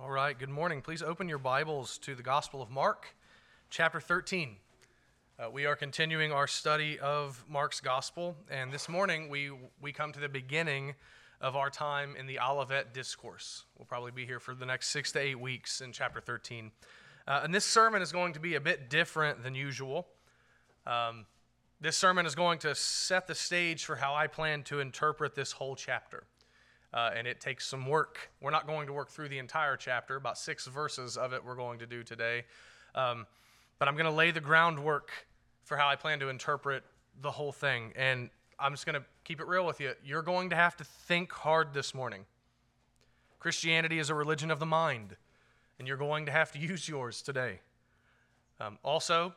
All right, good morning. Please open your Bibles to the Gospel of Mark, chapter 13. Uh, we are continuing our study of Mark's Gospel, and this morning we, we come to the beginning of our time in the Olivet Discourse. We'll probably be here for the next six to eight weeks in chapter 13. Uh, and this sermon is going to be a bit different than usual. Um, this sermon is going to set the stage for how I plan to interpret this whole chapter uh, and it takes some work. We're not going to work through the entire chapter, about six verses of it we're going to do today. Um, but I'm going to lay the groundwork for how I plan to interpret the whole thing. And I'm just going to keep it real with you. You're going to have to think hard this morning. Christianity is a religion of the mind, and you're going to have to use yours today. Um, also,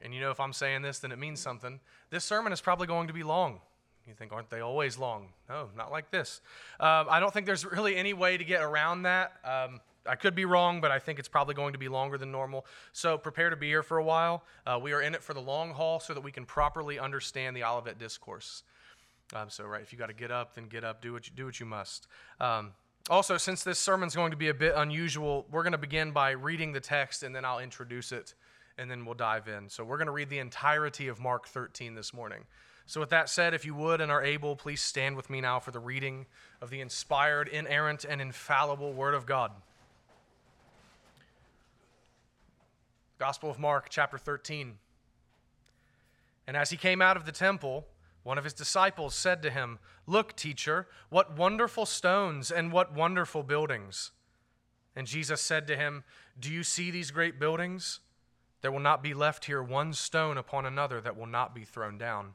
and you know if I'm saying this, then it means something. This sermon is probably going to be long. You think, aren't they always long? No, not like this. Um, I don't think there's really any way to get around that. Um, I could be wrong, but I think it's probably going to be longer than normal. So prepare to be here for a while. Uh, we are in it for the long haul so that we can properly understand the Olivet Discourse. Um, so, right, if you got to get up, then get up. Do what you, do what you must. Um, also, since this sermon's going to be a bit unusual, we're going to begin by reading the text and then I'll introduce it and then we'll dive in. So, we're going to read the entirety of Mark 13 this morning. So, with that said, if you would and are able, please stand with me now for the reading of the inspired, inerrant, and infallible Word of God. Gospel of Mark, chapter 13. And as he came out of the temple, one of his disciples said to him, Look, teacher, what wonderful stones and what wonderful buildings. And Jesus said to him, Do you see these great buildings? There will not be left here one stone upon another that will not be thrown down.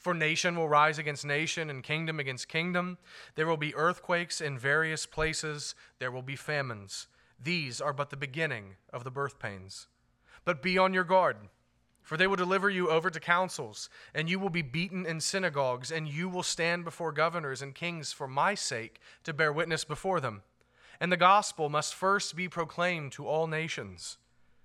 For nation will rise against nation and kingdom against kingdom. There will be earthquakes in various places. There will be famines. These are but the beginning of the birth pains. But be on your guard, for they will deliver you over to councils, and you will be beaten in synagogues, and you will stand before governors and kings for my sake to bear witness before them. And the gospel must first be proclaimed to all nations.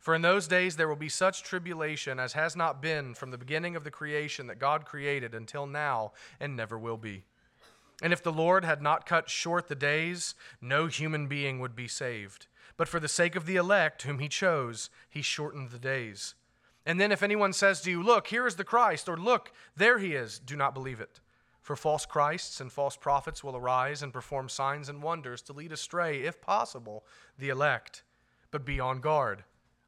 For in those days there will be such tribulation as has not been from the beginning of the creation that God created until now and never will be. And if the Lord had not cut short the days, no human being would be saved. But for the sake of the elect whom he chose, he shortened the days. And then if anyone says to you, Look, here is the Christ, or Look, there he is, do not believe it. For false Christs and false prophets will arise and perform signs and wonders to lead astray, if possible, the elect. But be on guard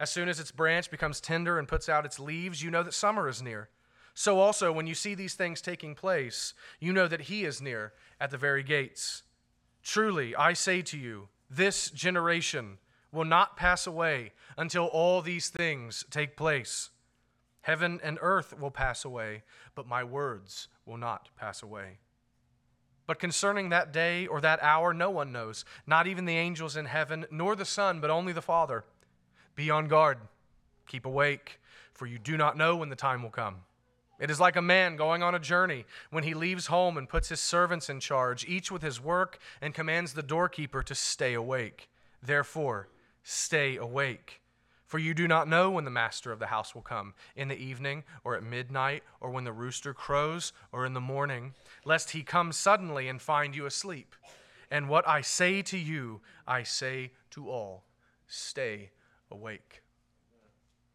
As soon as its branch becomes tender and puts out its leaves, you know that summer is near. So also, when you see these things taking place, you know that he is near at the very gates. Truly, I say to you, this generation will not pass away until all these things take place. Heaven and earth will pass away, but my words will not pass away. But concerning that day or that hour, no one knows, not even the angels in heaven, nor the Son, but only the Father. Be on guard, keep awake, for you do not know when the time will come. It is like a man going on a journey when he leaves home and puts his servants in charge, each with his work, and commands the doorkeeper to stay awake. Therefore, stay awake. For you do not know when the master of the house will come, in the evening, or at midnight, or when the rooster crows, or in the morning, lest he come suddenly and find you asleep. And what I say to you, I say to all stay awake.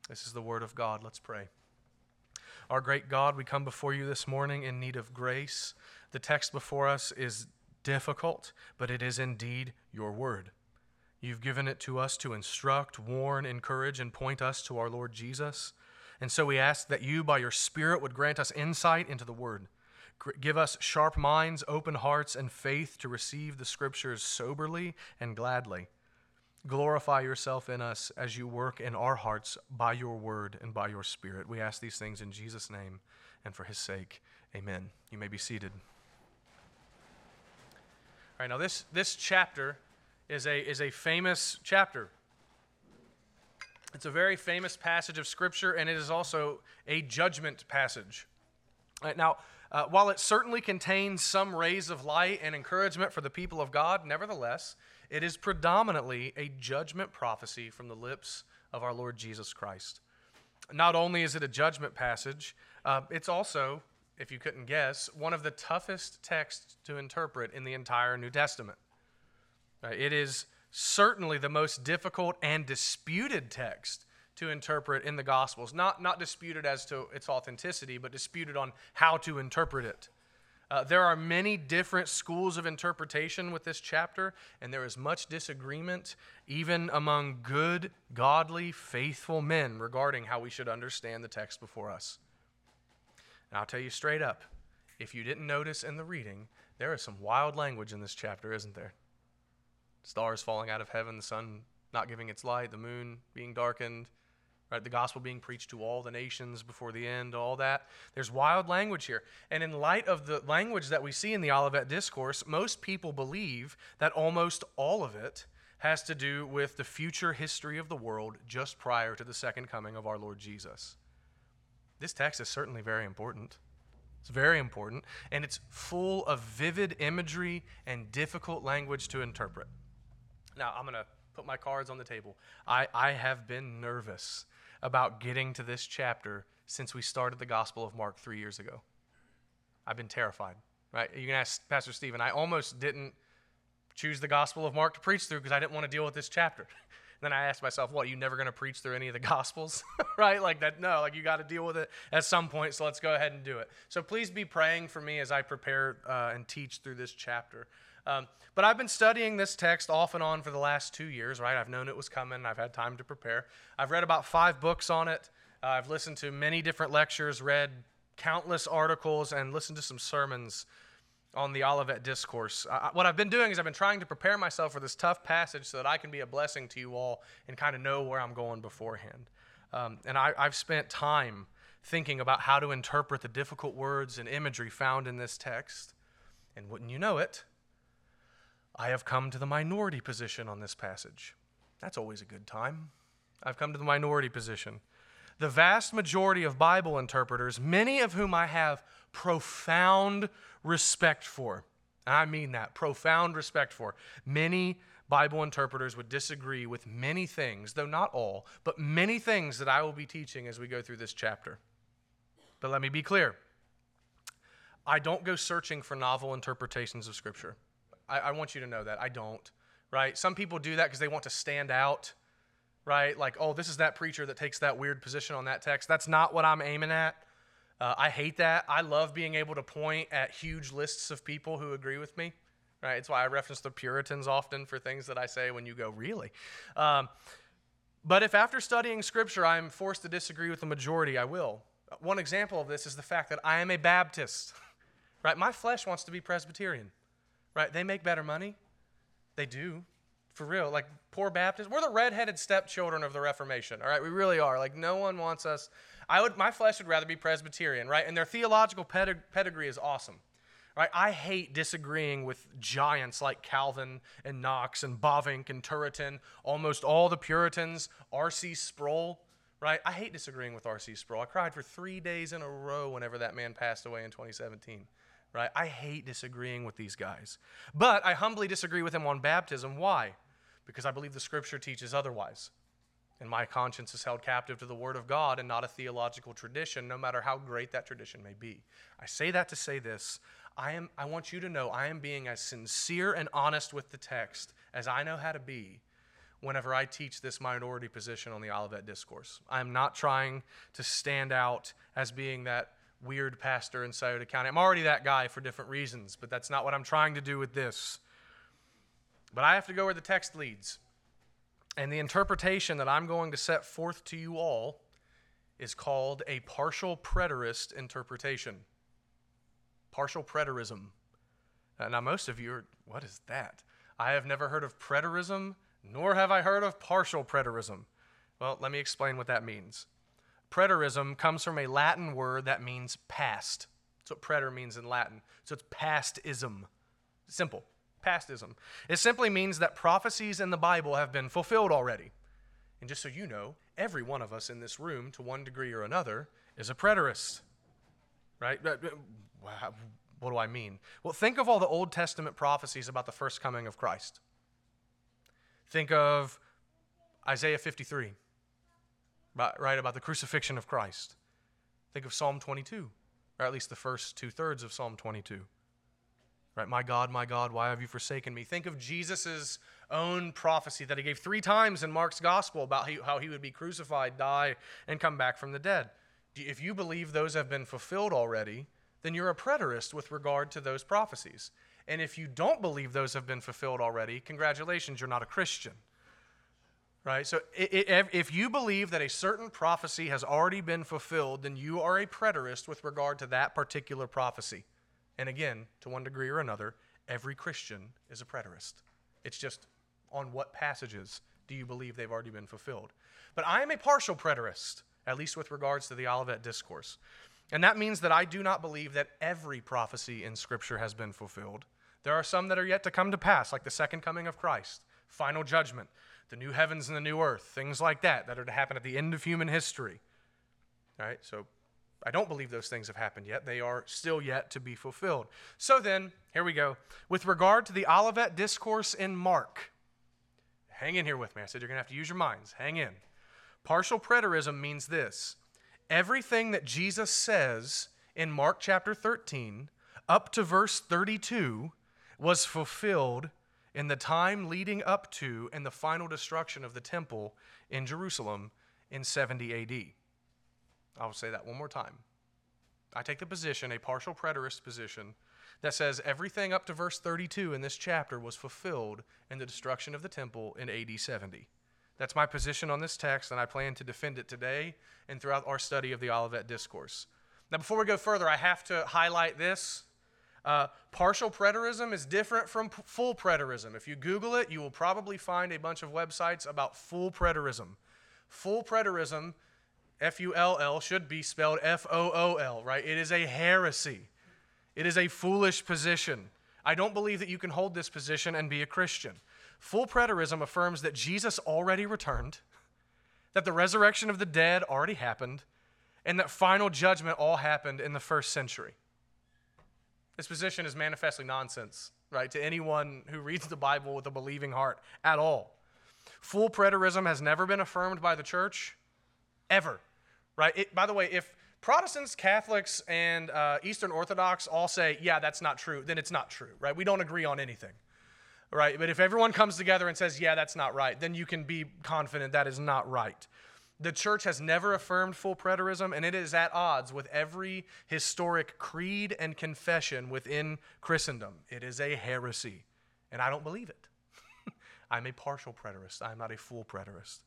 This is the word of God. Let's pray. Our great God, we come before you this morning in need of grace. The text before us is difficult, but it is indeed your word. You've given it to us to instruct, warn, encourage, and point us to our Lord Jesus. And so we ask that you, by your Spirit, would grant us insight into the word. Give us sharp minds, open hearts, and faith to receive the scriptures soberly and gladly. Glorify yourself in us as you work in our hearts by your word and by your spirit. We ask these things in Jesus' name and for his sake. Amen. You may be seated. All right, now this, this chapter is a, is a famous chapter. It's a very famous passage of Scripture, and it is also a judgment passage. Right, now, uh, while it certainly contains some rays of light and encouragement for the people of God, nevertheless, it is predominantly a judgment prophecy from the lips of our Lord Jesus Christ. Not only is it a judgment passage, uh, it's also, if you couldn't guess, one of the toughest texts to interpret in the entire New Testament. Uh, it is certainly the most difficult and disputed text to interpret in the Gospels. Not, not disputed as to its authenticity, but disputed on how to interpret it. Uh, there are many different schools of interpretation with this chapter, and there is much disagreement, even among good, godly, faithful men, regarding how we should understand the text before us. And I'll tell you straight up if you didn't notice in the reading, there is some wild language in this chapter, isn't there? Stars falling out of heaven, the sun not giving its light, the moon being darkened, right? The gospel being preached to all the nations before the end, all that. There's wild language here. And in light of the language that we see in the Olivet Discourse, most people believe that almost all of it has to do with the future history of the world just prior to the second coming of our Lord Jesus. This text is certainly very important. It's very important, and it's full of vivid imagery and difficult language to interpret. Now, I'm going to put my cards on the table. I, I have been nervous about getting to this chapter since we started the Gospel of Mark three years ago. I've been terrified. Right? You can ask Pastor Stephen. I almost didn't choose the Gospel of Mark to preach through because I didn't want to deal with this chapter. then I asked myself, "What? You never going to preach through any of the Gospels, right? Like that? No. Like you got to deal with it at some point. So let's go ahead and do it. So please be praying for me as I prepare uh, and teach through this chapter. Um, but I've been studying this text off and on for the last two years, right? I've known it was coming, I've had time to prepare. I've read about five books on it. Uh, I've listened to many different lectures, read countless articles, and listened to some sermons on the Olivet Discourse. Uh, what I've been doing is I've been trying to prepare myself for this tough passage so that I can be a blessing to you all and kind of know where I'm going beforehand. Um, and I, I've spent time thinking about how to interpret the difficult words and imagery found in this text. And wouldn't you know it, I have come to the minority position on this passage. That's always a good time. I've come to the minority position. The vast majority of Bible interpreters, many of whom I have profound respect for, I mean that, profound respect for, many Bible interpreters would disagree with many things, though not all, but many things that I will be teaching as we go through this chapter. But let me be clear I don't go searching for novel interpretations of Scripture. I, I want you to know that. I don't, right? Some people do that because they want to stand out, right? Like, oh, this is that preacher that takes that weird position on that text. That's not what I'm aiming at. Uh, I hate that. I love being able to point at huge lists of people who agree with me. Right? It's why I reference the Puritans often for things that I say when you go, really? Um, but if after studying Scripture I'm forced to disagree with the majority, I will. One example of this is the fact that I am a Baptist. Right? My flesh wants to be Presbyterian right? They make better money. They do, for real. Like poor Baptists, we're the redheaded stepchildren of the Reformation. All right, we really are. Like no one wants us. I would, my flesh would rather be Presbyterian, right? And their theological pedig- pedigree is awesome. Right? I hate disagreeing with giants like Calvin and Knox and Bavinck and Turretin, almost all the Puritans, R.C. Sproul. Right? I hate disagreeing with R.C. Sproul. I cried for three days in a row whenever that man passed away in 2017. Right? I hate disagreeing with these guys. But I humbly disagree with them on baptism. Why? Because I believe the scripture teaches otherwise. And my conscience is held captive to the Word of God and not a theological tradition, no matter how great that tradition may be. I say that to say this I, am, I want you to know I am being as sincere and honest with the text as I know how to be whenever I teach this minority position on the Olivet Discourse. I'm not trying to stand out as being that weird pastor in Scioto County. I'm already that guy for different reasons, but that's not what I'm trying to do with this. But I have to go where the text leads. And the interpretation that I'm going to set forth to you all is called a partial preterist interpretation partial preterism. Uh, now, most of you are, what is that? I have never heard of preterism, nor have I heard of partial preterism. Well, let me explain what that means. Preterism comes from a Latin word that means past. That's what preter means in Latin. So it's pastism. Simple. Pastism. It simply means that prophecies in the Bible have been fulfilled already. And just so you know, every one of us in this room, to one degree or another, is a preterist. Right? Uh, what do I mean? Well, think of all the Old Testament prophecies about the first coming of Christ. Think of Isaiah 53, right, about the crucifixion of Christ. Think of Psalm 22, or at least the first two thirds of Psalm 22. Right, my God, my God, why have you forsaken me? Think of Jesus' own prophecy that he gave three times in Mark's gospel about how he would be crucified, die, and come back from the dead. If you believe those have been fulfilled already, then you're a preterist with regard to those prophecies. And if you don't believe those have been fulfilled already, congratulations, you're not a Christian. Right? So if you believe that a certain prophecy has already been fulfilled, then you are a preterist with regard to that particular prophecy. And again, to one degree or another, every Christian is a preterist. It's just on what passages do you believe they've already been fulfilled? But I am a partial preterist, at least with regards to the Olivet Discourse. And that means that I do not believe that every prophecy in Scripture has been fulfilled. There are some that are yet to come to pass, like the second coming of Christ, final judgment, the new heavens and the new earth, things like that, that are to happen at the end of human history. All right, so I don't believe those things have happened yet. They are still yet to be fulfilled. So then, here we go. With regard to the Olivet Discourse in Mark, hang in here with me. I said you're going to have to use your minds. Hang in. Partial preterism means this everything that Jesus says in Mark chapter 13 up to verse 32 was fulfilled in the time leading up to and the final destruction of the temple in Jerusalem in 70 AD. I'll say that one more time. I take the position, a partial preterist position, that says everything up to verse 32 in this chapter was fulfilled in the destruction of the temple in AD 70. That's my position on this text, and I plan to defend it today and throughout our study of the Olivet Discourse. Now, before we go further, I have to highlight this. Uh, partial preterism is different from p- full preterism. If you Google it, you will probably find a bunch of websites about full preterism. Full preterism, F U L L, should be spelled F O O L, right? It is a heresy, it is a foolish position. I don't believe that you can hold this position and be a Christian. Full preterism affirms that Jesus already returned, that the resurrection of the dead already happened, and that final judgment all happened in the first century. This position is manifestly nonsense, right, to anyone who reads the Bible with a believing heart at all. Full preterism has never been affirmed by the church, ever, right? It, by the way, if Protestants, Catholics, and uh, Eastern Orthodox all say, yeah, that's not true, then it's not true, right? We don't agree on anything right? But if everyone comes together and says, yeah, that's not right, then you can be confident that is not right. The church has never affirmed full preterism, and it is at odds with every historic creed and confession within Christendom. It is a heresy, and I don't believe it. I'm a partial preterist, I'm not a full preterist.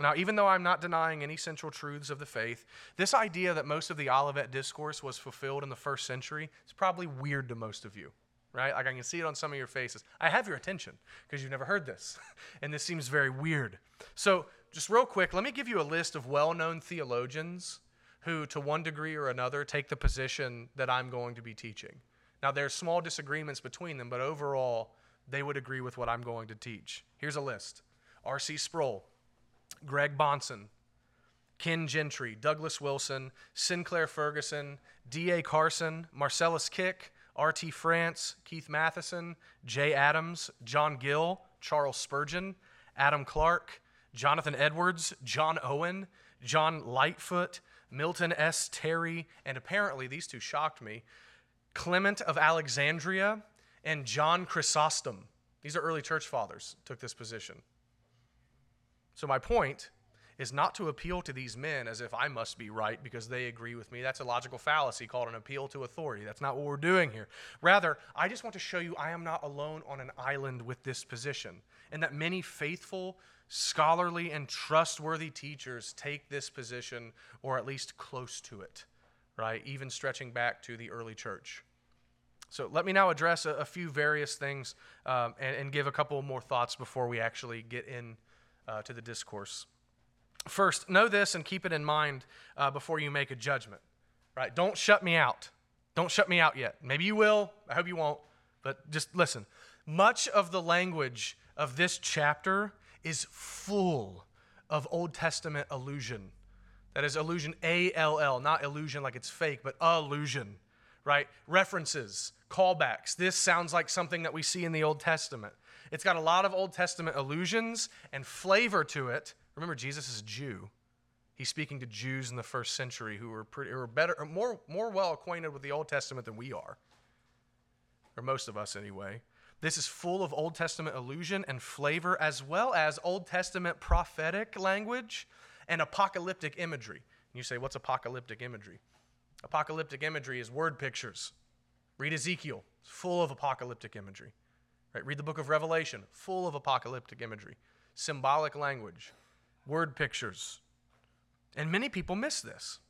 Now, even though I'm not denying any central truths of the faith, this idea that most of the Olivet Discourse was fulfilled in the first century is probably weird to most of you right? Like I can see it on some of your faces. I have your attention because you've never heard this, and this seems very weird. So, just real quick, let me give you a list of well known theologians who, to one degree or another, take the position that I'm going to be teaching. Now, there's small disagreements between them, but overall, they would agree with what I'm going to teach. Here's a list R.C. Sproul, Greg Bahnsen, Ken Gentry, Douglas Wilson, Sinclair Ferguson, D.A. Carson, Marcellus Kik, R.T. France, Keith Mathison, Jay Adams, John Gill, Charles Spurgeon, Adam Clarke, Jonathan Edwards, John Owen, John Lightfoot, Milton S. Terry, and apparently these two shocked me Clement of Alexandria and John Chrysostom. These are early church fathers, took this position. So, my point is not to appeal to these men as if I must be right because they agree with me. That's a logical fallacy called an appeal to authority. That's not what we're doing here. Rather, I just want to show you I am not alone on an island with this position, and that many faithful, scholarly, and trustworthy teachers take this position, or at least close to it, right? Even stretching back to the early church. So let me now address a, a few various things um, and, and, give a couple more thoughts before we actually get in uh, to the discourse. First, know this and keep it in mind uh, before you make a judgment. Right? Don't shut me out. Don't shut me out yet. Maybe you will. I hope you won't. But just listen. Much of the language of this chapter is full of Old Testament allusion. That is allusion, A L L, not illusion like it's fake, but allusion, right? References, callbacks. This sounds like something that we see in the Old Testament. It's got a lot of Old Testament allusions and flavor to it Remember, Jesus is a Jew. He's speaking to Jews in the first century who were, pretty, who were better, more, more well acquainted with the Old Testament than we are, or most of us anyway. This is full of Old Testament allusion and flavor, as well as Old Testament prophetic language and apocalyptic imagery. And you say, What's apocalyptic imagery? Apocalyptic imagery is word pictures. Read Ezekiel, it's full of apocalyptic imagery. Right? Read the book of Revelation, full of apocalyptic imagery, symbolic language word pictures. And many people miss this,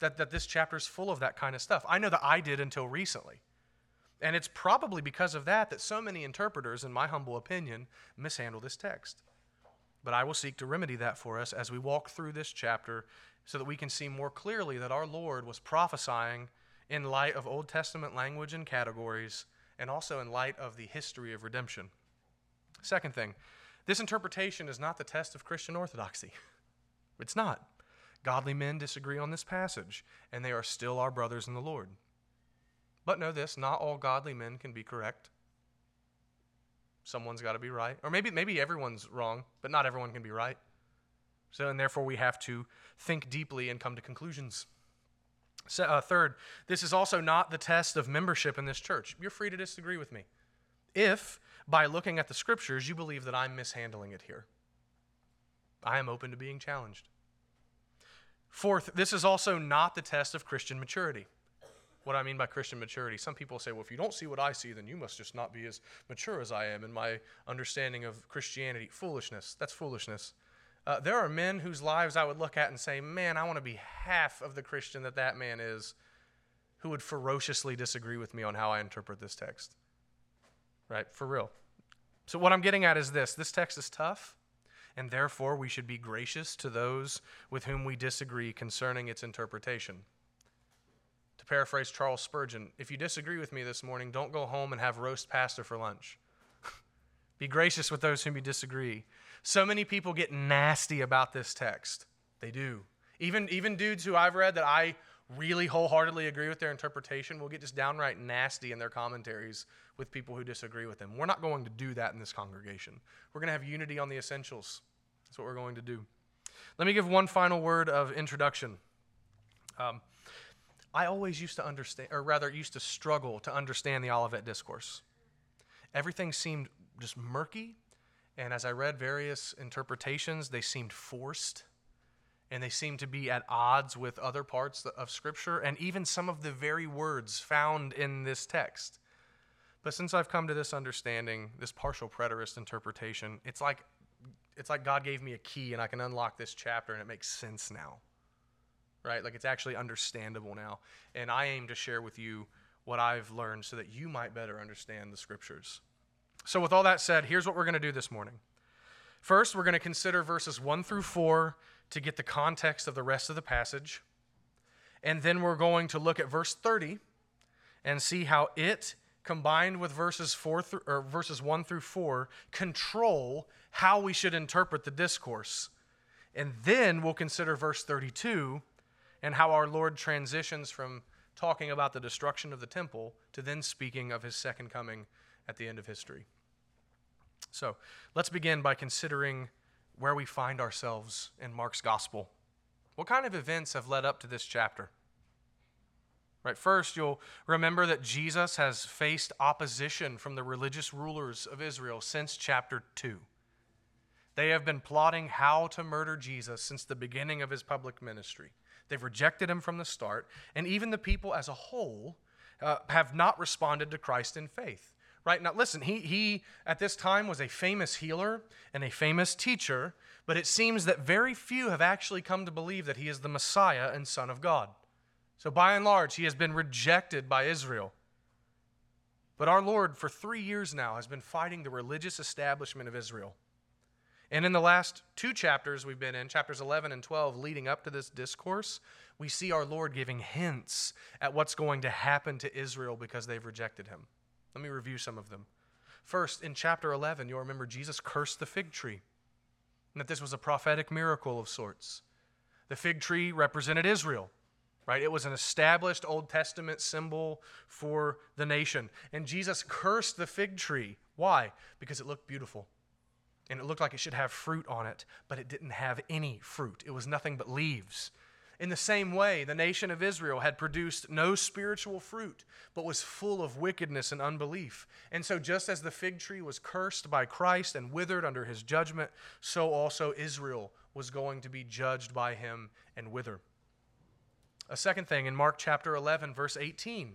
that, that this chapter is full of that kind of stuff. I know that I did until recently. And it's probably because of that that so many interpreters, in my humble opinion, mishandle this text. But I will seek to remedy that for us as we walk through this chapter so that we can see more clearly that our Lord was prophesying in light of Old Testament language and categories and also in light of the history of redemption. Second thing, this interpretation is not the test of Christian orthodoxy. It's not. Godly men disagree on this passage, and they are still our brothers in the Lord. But know this not all godly men can be correct. Someone's got to be right. Or maybe, maybe everyone's wrong, but not everyone can be right. So, and therefore, we have to think deeply and come to conclusions. So, uh, third, this is also not the test of membership in this church. You're free to disagree with me. If by looking at the scriptures, you believe that I'm mishandling it here. I am open to being challenged. Fourth, this is also not the test of Christian maturity. What I mean by Christian maturity, some people say, well, if you don't see what I see, then you must just not be as mature as I am in my understanding of Christianity. Foolishness. That's foolishness. Uh, there are men whose lives I would look at and say, man, I want to be half of the Christian that that man is, who would ferociously disagree with me on how I interpret this text. Right? For real. So, what I'm getting at is this this text is tough, and therefore we should be gracious to those with whom we disagree concerning its interpretation. Paraphrase Charles Spurgeon, if you disagree with me this morning, don't go home and have roast pasta for lunch. be gracious with those whom you disagree. So many people get nasty about this text. They do. Even, even dudes who I've read that I really wholeheartedly agree with their interpretation will get just downright nasty in their commentaries with people who disagree with them. We're not going to do that in this congregation. We're going to have unity on the essentials. That's what we're going to do. Let me give one final word of introduction. Um, I always used to understand, or rather, used to struggle to understand the Olivet Discourse. Everything seemed just murky, and as I read various interpretations, they seemed forced and they seem to be at odds with other parts of Scripture and even some of the very words found in this text. But since I've come to this understanding, this partial preterist interpretation, it's like it's like God gave me a key and I can unlock this chapter and it makes sense now. Right? Like it's actually understandable now. And I aim to share with you what I've learned so that you might better understand the scriptures. So with all that said, here's what we're going to do this morning. First, we're going to consider verses 1 through 4 to get the context of the rest of the passage. And then we're going to look at verse 30 and see how it combined with verses 4 through, or verses 1 through 4 control how we should interpret the discourse. And then we'll consider verse 32 and how our Lord transitions from talking about the destruction of the temple to then speaking of his second coming at the end of history. So, let's begin by considering where we find ourselves in Mark's gospel. What kind of events have led up to this chapter? Right, first, you'll remember that Jesus has faced opposition from the religious rulers of Israel since chapter 2. They have been plotting how to murder Jesus since the beginning of his public ministry. They've rejected him from the start, and even the people as a whole uh, have not responded to Christ in faith. Right now, listen, he, he at this time was a famous healer and a famous teacher, but it seems that very few have actually come to believe that he is the Messiah and Son of God. So, by and large, he has been rejected by Israel. But our Lord, for three years now, has been fighting the religious establishment of Israel. And in the last two chapters we've been in, chapters 11 and 12, leading up to this discourse, we see our Lord giving hints at what's going to happen to Israel because they've rejected him. Let me review some of them. First, in chapter 11, you'll remember Jesus cursed the fig tree, and that this was a prophetic miracle of sorts. The fig tree represented Israel right? It was an established Old Testament symbol for the nation. And Jesus cursed the fig tree. Why? Because it looked beautiful. And it looked like it should have fruit on it, but it didn't have any fruit. It was nothing but leaves. In the same way, the nation of Israel had produced no spiritual fruit, but was full of wickedness and unbelief. And so, just as the fig tree was cursed by Christ and withered under his judgment, so also Israel was going to be judged by him and wither. A second thing in Mark chapter 11, verse 18,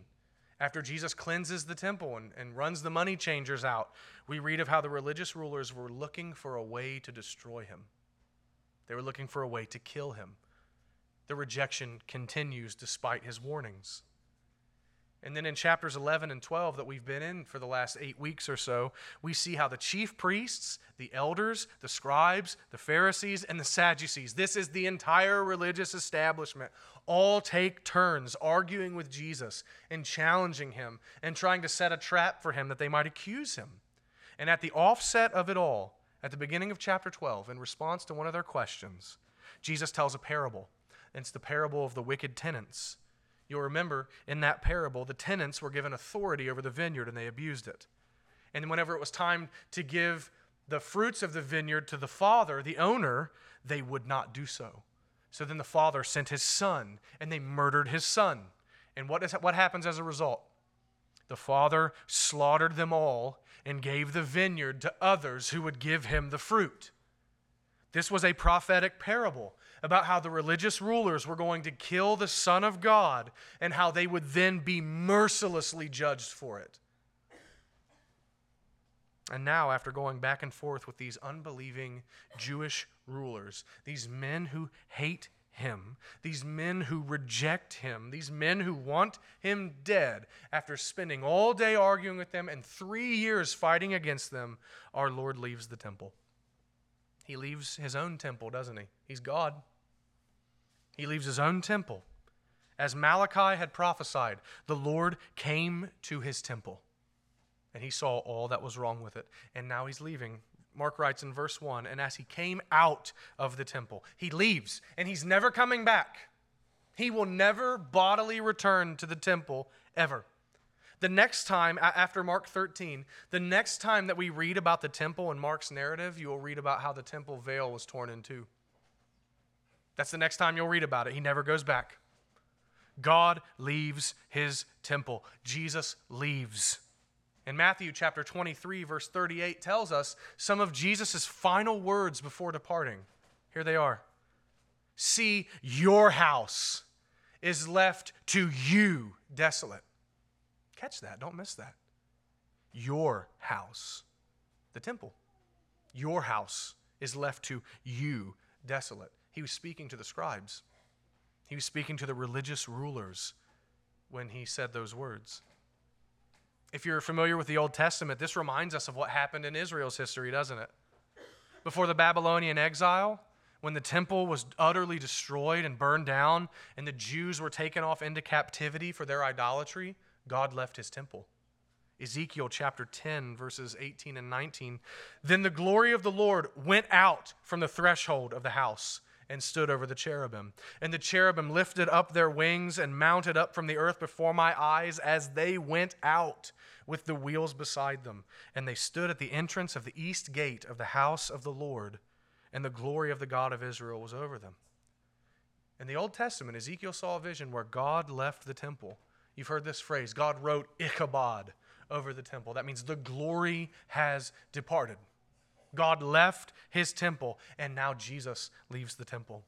after Jesus cleanses the temple and, and runs the money changers out, we read of how the religious rulers were looking for a way to destroy him. They were looking for a way to kill him. The rejection continues despite his warnings. And then in chapters 11 and 12 that we've been in for the last eight weeks or so, we see how the chief priests, the elders, the scribes, the Pharisees, and the Sadducees this is the entire religious establishment all take turns arguing with Jesus and challenging him and trying to set a trap for him that they might accuse him. And at the offset of it all, at the beginning of chapter 12, in response to one of their questions, Jesus tells a parable. It's the parable of the wicked tenants You'll remember in that parable, the tenants were given authority over the vineyard and they abused it. And whenever it was time to give the fruits of the vineyard to the father, the owner, they would not do so. So then the father sent his son and they murdered his son. And what, is, what happens as a result? The father slaughtered them all and gave the vineyard to others who would give him the fruit. This was a prophetic parable about how the religious rulers were going to kill the Son of God and how they would then be mercilessly judged for it. And now, after going back and forth with these unbelieving Jewish rulers, these men who hate him, these men who reject him, these men who want him dead, after spending all day arguing with them and three years fighting against them, our Lord leaves the temple. He leaves his own temple, doesn't he? He's God. He leaves his own temple. As Malachi had prophesied, the Lord came to his temple and he saw all that was wrong with it. And now he's leaving. Mark writes in verse 1 And as he came out of the temple, he leaves and he's never coming back. He will never bodily return to the temple ever. The next time, after Mark 13, the next time that we read about the temple in Mark's narrative, you will read about how the temple veil was torn in two. That's the next time you'll read about it. He never goes back. God leaves his temple. Jesus leaves. And Matthew chapter 23, verse 38 tells us some of Jesus' final words before departing. Here they are See, your house is left to you desolate. Catch that. Don't miss that. Your house, the temple, your house is left to you desolate. He was speaking to the scribes, he was speaking to the religious rulers when he said those words. If you're familiar with the Old Testament, this reminds us of what happened in Israel's history, doesn't it? Before the Babylonian exile, when the temple was utterly destroyed and burned down, and the Jews were taken off into captivity for their idolatry, God left his temple. Ezekiel chapter 10, verses 18 and 19. Then the glory of the Lord went out from the threshold of the house and stood over the cherubim. And the cherubim lifted up their wings and mounted up from the earth before my eyes as they went out with the wheels beside them. And they stood at the entrance of the east gate of the house of the Lord, and the glory of the God of Israel was over them. In the Old Testament, Ezekiel saw a vision where God left the temple. You've heard this phrase God wrote Ichabod over the temple. That means the glory has departed. God left his temple, and now Jesus leaves the temple.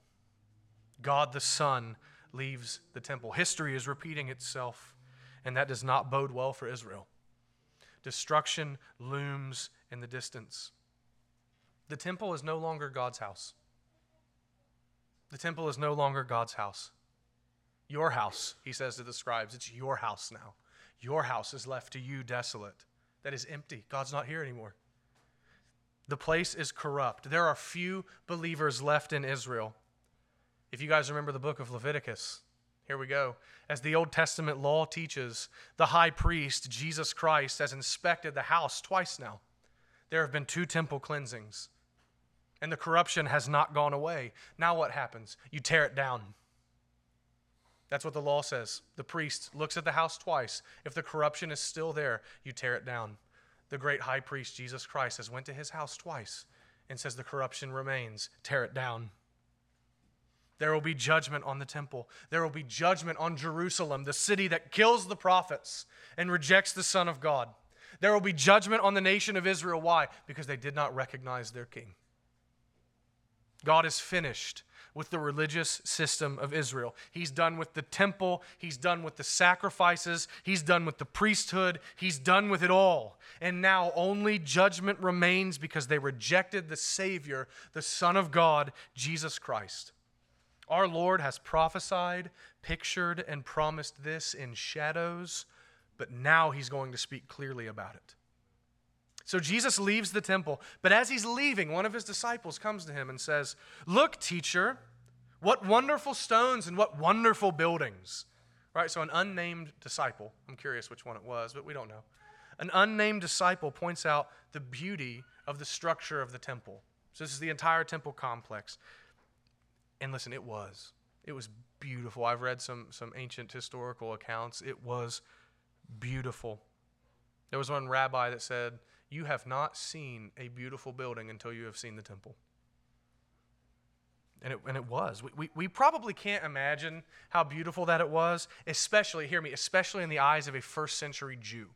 God the Son leaves the temple. History is repeating itself, and that does not bode well for Israel. Destruction looms in the distance. The temple is no longer God's house. The temple is no longer God's house. Your house, he says to the scribes, it's your house now. Your house is left to you desolate. That is empty. God's not here anymore. The place is corrupt. There are few believers left in Israel. If you guys remember the book of Leviticus, here we go. As the Old Testament law teaches, the high priest, Jesus Christ, has inspected the house twice now. There have been two temple cleansings, and the corruption has not gone away. Now what happens? You tear it down. That's what the law says. The priest looks at the house twice. If the corruption is still there, you tear it down the great high priest Jesus Christ has went to his house twice and says the corruption remains, tear it down. There will be judgment on the temple. There will be judgment on Jerusalem, the city that kills the prophets and rejects the Son of God. There will be judgment on the nation of Israel. Why? Because they did not recognize their king. God is finished with the religious system of Israel. He's done with the temple, he's done with the sacrifices, he's done with the priesthood, he's done with it all. And now only judgment remains because they rejected the Savior, the Son of God, Jesus Christ. Our Lord has prophesied, pictured, and promised this in shadows, but now he's going to speak clearly about it. So Jesus leaves the temple, but as he's leaving, one of his disciples comes to him and says, Look, teacher, what wonderful stones and what wonderful buildings. Right? So, an unnamed disciple, I'm curious which one it was, but we don't know. An unnamed disciple points out the beauty of the structure of the temple. So, this is the entire temple complex. And listen, it was. It was beautiful. I've read some, some ancient historical accounts. It was beautiful. There was one rabbi that said, you have not seen a beautiful building until you have seen the temple. And it, and it was. We, we, we probably can't imagine how beautiful that it was, especially, hear me, especially in the eyes of a first century Jew.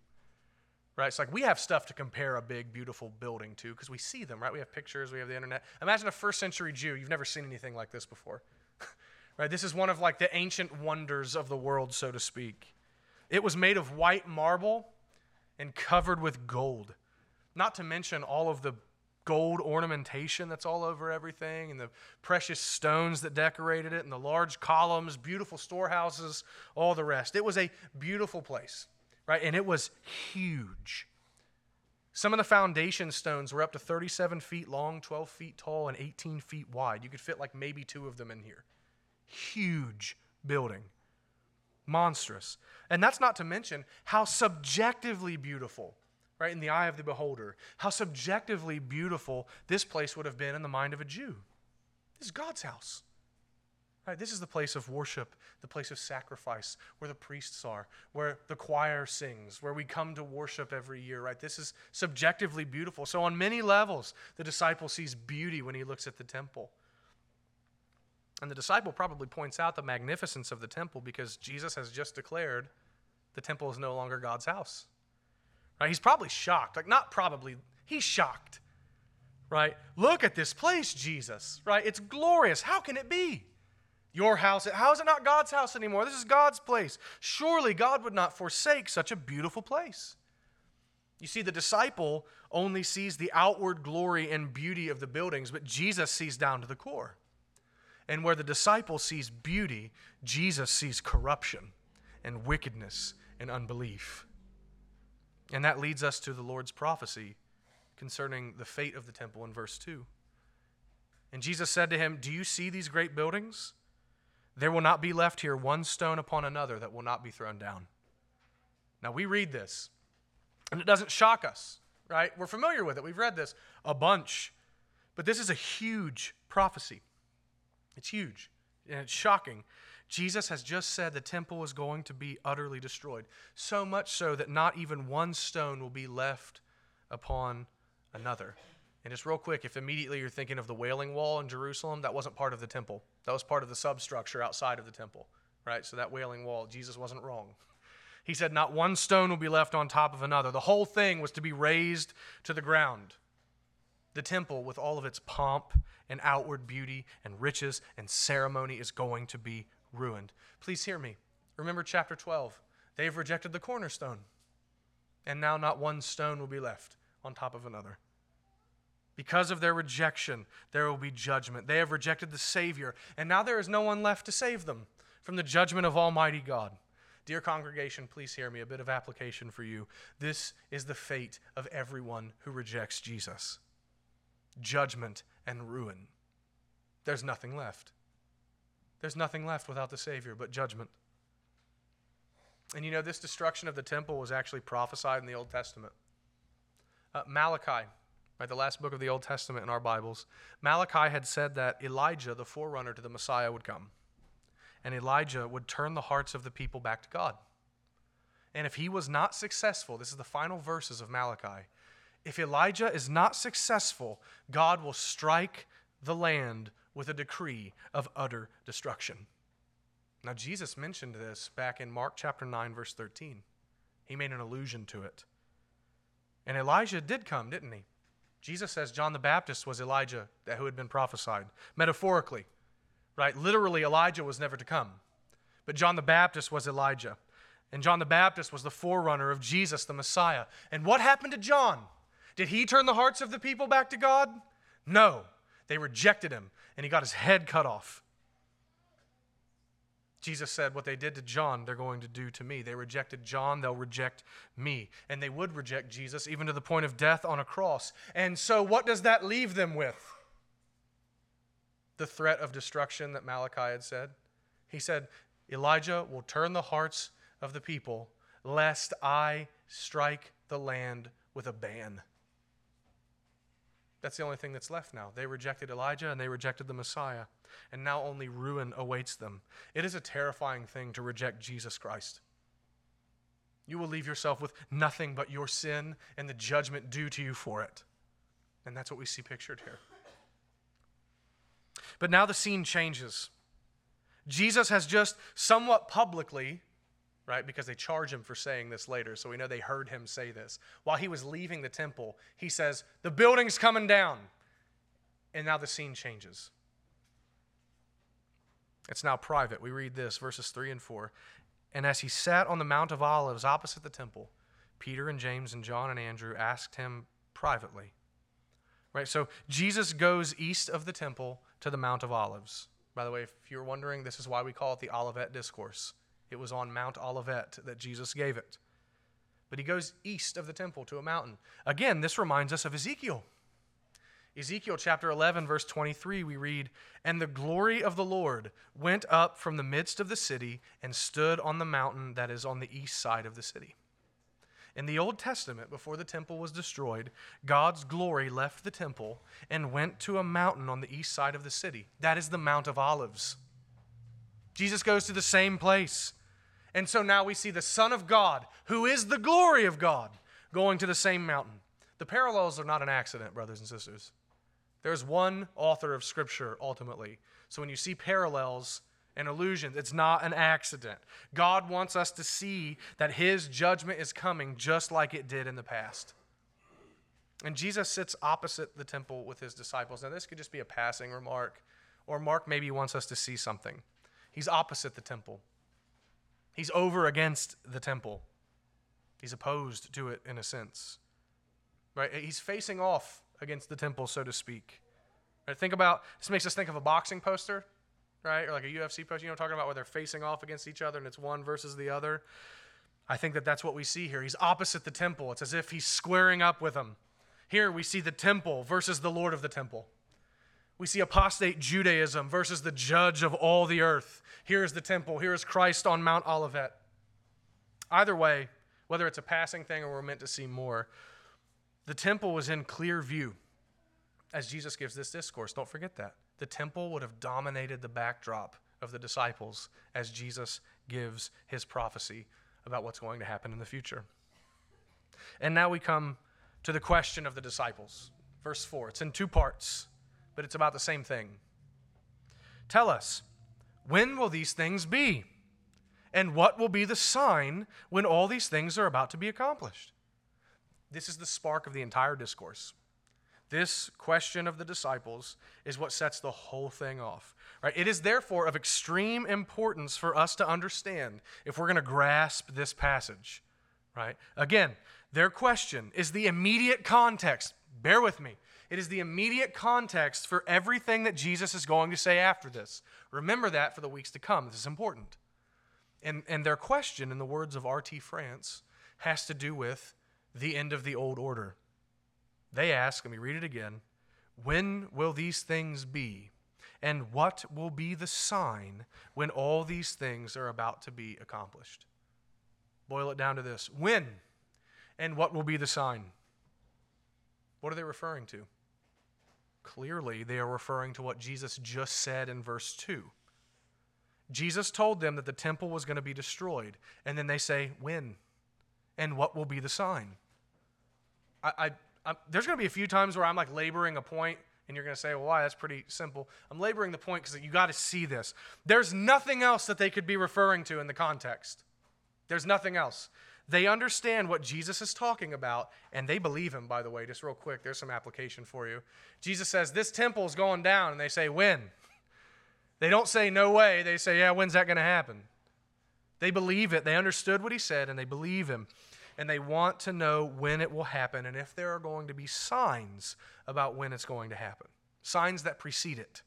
Right? It's like we have stuff to compare a big, beautiful building to because we see them, right? We have pictures, we have the internet. Imagine a first century Jew. You've never seen anything like this before. right? This is one of like the ancient wonders of the world, so to speak. It was made of white marble and covered with gold. Not to mention all of the gold ornamentation that's all over everything, and the precious stones that decorated it, and the large columns, beautiful storehouses, all the rest. It was a beautiful place, right? And it was huge. Some of the foundation stones were up to 37 feet long, 12 feet tall, and 18 feet wide. You could fit like maybe two of them in here. Huge building. Monstrous. And that's not to mention how subjectively beautiful right, in the eye of the beholder. How subjectively beautiful this place would have been in the mind of a Jew. This is God's house. Right, this is the place of worship, the place of sacrifice, where the priests are, where the choir sings, where we come to worship every year, right? This is subjectively beautiful. So, on many levels, the disciple sees beauty when he looks at the temple. And the disciple probably points out the magnificence of the temple because Jesus has just declared the temple is no longer God's house. Right? He's probably shocked. Like, not probably, he's shocked. Right? Look at this place, Jesus. Right? It's glorious. How can it be? Your house, how is it not God's house anymore? This is God's place. Surely God would not forsake such a beautiful place. You see, the disciple only sees the outward glory and beauty of the buildings, but Jesus sees down to the core. And where the disciple sees beauty, Jesus sees corruption and wickedness and unbelief. And that leads us to the Lord's prophecy concerning the fate of the temple in verse 2. And Jesus said to him, Do you see these great buildings? There will not be left here one stone upon another that will not be thrown down. Now we read this, and it doesn't shock us, right? We're familiar with it. We've read this a bunch. But this is a huge prophecy. It's huge, and it's shocking. Jesus has just said the temple is going to be utterly destroyed, so much so that not even one stone will be left upon another. And just real quick, if immediately you're thinking of the Wailing Wall in Jerusalem, that wasn't part of the temple. That was part of the substructure outside of the temple, right? So that Wailing Wall, Jesus wasn't wrong. He said, Not one stone will be left on top of another. The whole thing was to be razed to the ground. The temple, with all of its pomp and outward beauty and riches and ceremony, is going to be ruined. Please hear me. Remember chapter 12. They've rejected the cornerstone, and now not one stone will be left on top of another. Because of their rejection, there will be judgment. They have rejected the Savior, and now there is no one left to save them from the judgment of Almighty God. Dear congregation, please hear me. A bit of application for you. This is the fate of everyone who rejects Jesus judgment and ruin. There's nothing left. There's nothing left without the Savior but judgment. And you know, this destruction of the temple was actually prophesied in the Old Testament. Uh, Malachi, right, the last book of the Old Testament in our Bibles, Malachi had said that Elijah, the forerunner to the Messiah, would come. And Elijah would turn the hearts of the people back to God. And if he was not successful, this is the final verses of Malachi. If Elijah is not successful, God will strike the land with a decree of utter destruction. Now, Jesus mentioned this back in Mark chapter 9, verse 13. He made an allusion to it. And Elijah did come, didn't he? Jesus says John the Baptist was Elijah who had been prophesied, metaphorically, right? Literally, Elijah was never to come. But John the Baptist was Elijah. And John the Baptist was the forerunner of Jesus, the Messiah. And what happened to John? Did he turn the hearts of the people back to God? No. They rejected him, and he got his head cut off. Jesus said, What they did to John, they're going to do to me. They rejected John, they'll reject me. And they would reject Jesus, even to the point of death on a cross. And so, what does that leave them with? The threat of destruction that Malachi had said. He said, Elijah will turn the hearts of the people, lest I strike the land with a ban. That's the only thing that's left now. They rejected Elijah and they rejected the Messiah, and now only ruin awaits them. It is a terrifying thing to reject Jesus Christ. You will leave yourself with nothing but your sin and the judgment due to you for it. And that's what we see pictured here. But now the scene changes. Jesus has just somewhat publicly right? Because they charge him for saying this later, so we know they heard him say this. While he was leaving the temple, he says, The building's coming down. And now the scene changes. It's now private. We read this, verses 3 and 4. And as he sat on the Mount of Olives opposite the temple, Peter and James and John and Andrew asked him privately. Right? So Jesus goes east of the temple to the Mount of Olives. By the way, if you're wondering, this is why we call it the Olivet Discourse. It was on Mount Olivet that Jesus gave it. But he goes east of the temple to a mountain. Again, this reminds us of Ezekiel. Ezekiel chapter 11, verse 23, we read, And the glory of the Lord went up from the midst of the city and stood on the mountain that is on the east side of the city. In the Old Testament, before the temple was destroyed, God's glory left the temple and went to a mountain on the east side of the city. That is the Mount of Olives. Jesus goes to the same place. And so now we see the Son of God, who is the glory of God, going to the same mountain. The parallels are not an accident, brothers and sisters. There's one author of Scripture ultimately. So when you see parallels and allusions, it's not an accident. God wants us to see that His judgment is coming just like it did in the past. And Jesus sits opposite the temple with His disciples. Now, this could just be a passing remark, or Mark maybe wants us to see something. He's opposite the temple. He's over against the temple. He's opposed to it in a sense. Right? He's facing off against the temple, so to speak. Right? Think about this makes us think of a boxing poster, right? Or like a UFC poster, you know, talking about where they're facing off against each other and it's one versus the other. I think that that's what we see here. He's opposite the temple. It's as if he's squaring up with them. Here we see the temple versus the Lord of the temple. We see apostate Judaism versus the judge of all the earth. Here is the temple. Here is Christ on Mount Olivet. Either way, whether it's a passing thing or we're meant to see more. The temple was in clear view as Jesus gives this discourse. Don't forget that. The temple would have dominated the backdrop of the disciples as Jesus gives his prophecy about what's going to happen in the future. And now we come to the question of the disciples. Verse 4. It's in two parts, but it's about the same thing. Tell us, when will these things be? And what will be the sign when all these things are about to be accomplished? This is the spark of the entire discourse. This question of the disciples is what sets the whole thing off. Right? It is therefore of extreme importance for us to understand if we're going to grasp this passage. Right? Again, their question is the immediate context. Bear with me. It is the immediate context for everything that Jesus is going to say after this. Remember that for the weeks to come. This is important. And, and their question, in the words of R.T. France, has to do with the end of the old order. They ask, let me read it again when will these things be? And what will be the sign when all these things are about to be accomplished? Boil it down to this when and what will be the sign? What are they referring to? Clearly, they are referring to what Jesus just said in verse 2. Jesus told them that the temple was going to be destroyed. And then they say, When? And what will be the sign? I, I, there's going to be a few times where I'm like laboring a point, and you're going to say, Well, why? That's pretty simple. I'm laboring the point because you got to see this. There's nothing else that they could be referring to in the context. There's nothing else. They understand what Jesus is talking about, and they believe him, by the way. Just real quick, there's some application for you. Jesus says, This temple is going down, and they say, When? They don't say, No way. They say, Yeah, when's that going to happen? They believe it. They understood what he said, and they believe him. And they want to know when it will happen and if there are going to be signs about when it's going to happen, signs that precede it.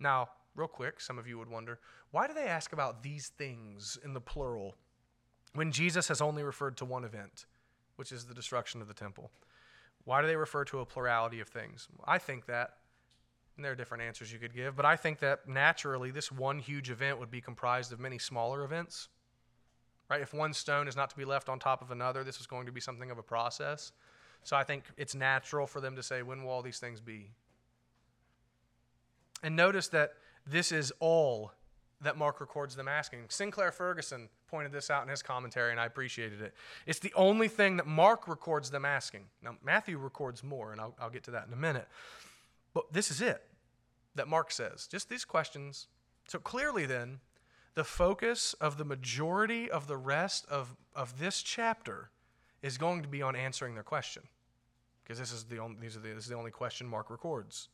Now, real quick, some of you would wonder why do they ask about these things in the plural when Jesus has only referred to one event, which is the destruction of the temple? Why do they refer to a plurality of things? I think that and there are different answers you could give, but I think that naturally this one huge event would be comprised of many smaller events. Right? If one stone is not to be left on top of another, this is going to be something of a process. So I think it's natural for them to say, when will all these things be? And notice that this is all that Mark records them asking. Sinclair Ferguson pointed this out in his commentary, and I appreciated it. It's the only thing that Mark records them asking. Now, Matthew records more, and I'll, I'll get to that in a minute. But this is it that Mark says. Just these questions. So clearly, then, the focus of the majority of the rest of, of this chapter is going to be on answering their question. Because this is the only, these are the, this is the only question Mark records.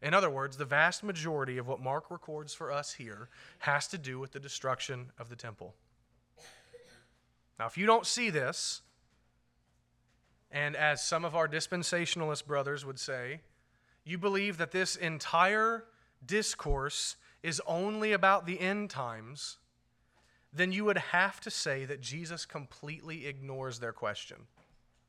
In other words, the vast majority of what Mark records for us here has to do with the destruction of the temple. Now, if you don't see this, and as some of our dispensationalist brothers would say, you believe that this entire discourse is only about the end times, then you would have to say that Jesus completely ignores their question.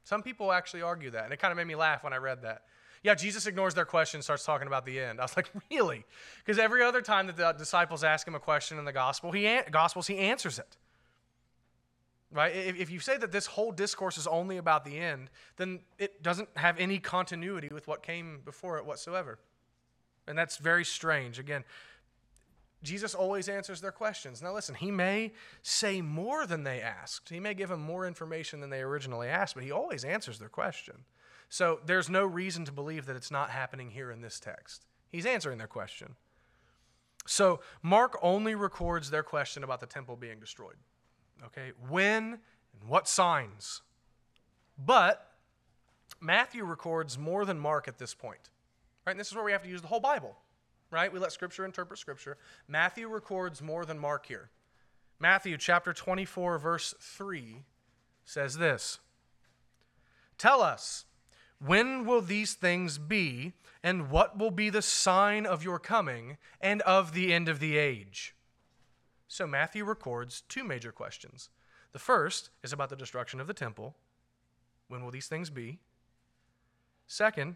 Some people actually argue that, and it kind of made me laugh when I read that. Yeah, Jesus ignores their question, starts talking about the end. I was like, really? Because every other time that the disciples ask him a question in the gospel, he gospels, he answers it. Right? If, if you say that this whole discourse is only about the end, then it doesn't have any continuity with what came before it whatsoever. And that's very strange. Again, Jesus always answers their questions. Now, listen, he may say more than they asked. He may give them more information than they originally asked, but he always answers their question. So there's no reason to believe that it's not happening here in this text. He's answering their question. So Mark only records their question about the temple being destroyed. Okay, when and what signs? But Matthew records more than Mark at this point. Right? And this is where we have to use the whole Bible. Right? We let Scripture interpret Scripture. Matthew records more than Mark here. Matthew chapter 24, verse 3 says this Tell us, when will these things be, and what will be the sign of your coming and of the end of the age? So Matthew records two major questions. The first is about the destruction of the temple. When will these things be? Second,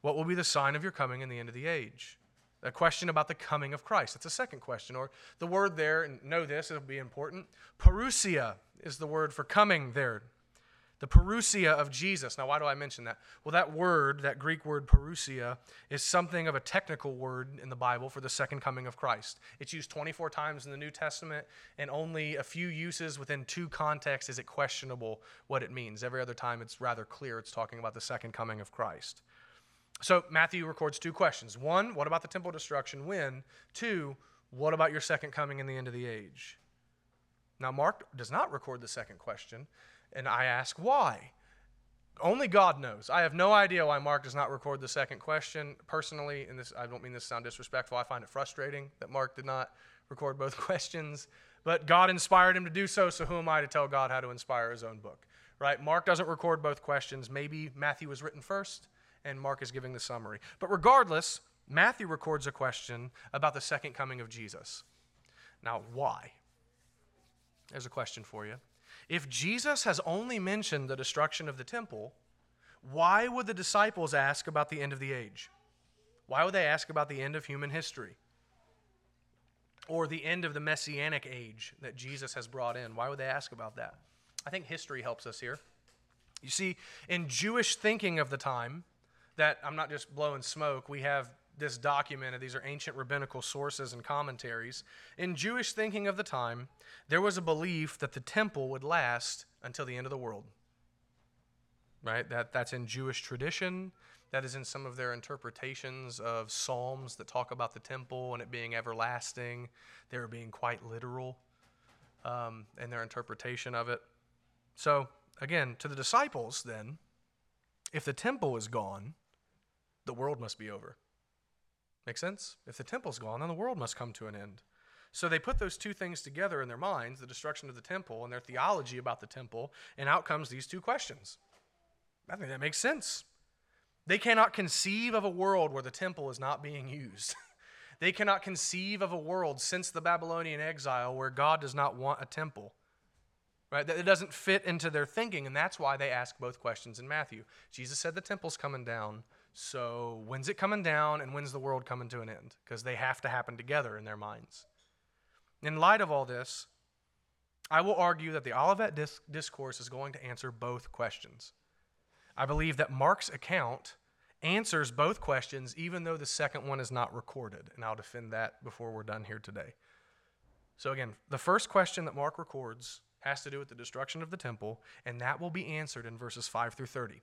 what will be the sign of your coming and the end of the age? a question about the coming of Christ. That's a second question. Or the word there, and know this, it'll be important. Parousia is the word for coming there. The parousia of Jesus. Now, why do I mention that? Well, that word, that Greek word parousia, is something of a technical word in the Bible for the second coming of Christ. It's used 24 times in the New Testament, and only a few uses within two contexts is it questionable what it means. Every other time, it's rather clear it's talking about the second coming of Christ. So, Matthew records two questions. One, what about the temple destruction? When? Two, what about your second coming in the end of the age? Now, Mark does not record the second question. And I ask why. Only God knows. I have no idea why Mark does not record the second question. Personally, and this I don't mean this to sound disrespectful, I find it frustrating that Mark did not record both questions. But God inspired him to do so, so who am I to tell God how to inspire his own book? Right? Mark doesn't record both questions. Maybe Matthew was written first and Mark is giving the summary. But regardless, Matthew records a question about the second coming of Jesus. Now, why? There's a question for you. If Jesus has only mentioned the destruction of the temple, why would the disciples ask about the end of the age? Why would they ask about the end of human history? Or the end of the messianic age that Jesus has brought in? Why would they ask about that? I think history helps us here. You see, in Jewish thinking of the time, that I'm not just blowing smoke, we have this documented. These are ancient rabbinical sources and commentaries. In Jewish thinking of the time, there was a belief that the temple would last until the end of the world. Right? That, that's in Jewish tradition. That is in some of their interpretations of Psalms that talk about the temple and it being everlasting. They were being quite literal um, in their interpretation of it. So, again, to the disciples, then, if the temple is gone, the world must be over. Make sense? If the temple's gone, then the world must come to an end. So they put those two things together in their minds the destruction of the temple and their theology about the temple, and out comes these two questions. I think that makes sense. They cannot conceive of a world where the temple is not being used. they cannot conceive of a world since the Babylonian exile where God does not want a temple. Right? It doesn't fit into their thinking, and that's why they ask both questions in Matthew. Jesus said the temple's coming down. So, when's it coming down and when's the world coming to an end? Because they have to happen together in their minds. In light of all this, I will argue that the Olivet Discourse is going to answer both questions. I believe that Mark's account answers both questions, even though the second one is not recorded. And I'll defend that before we're done here today. So, again, the first question that Mark records has to do with the destruction of the temple, and that will be answered in verses 5 through 30.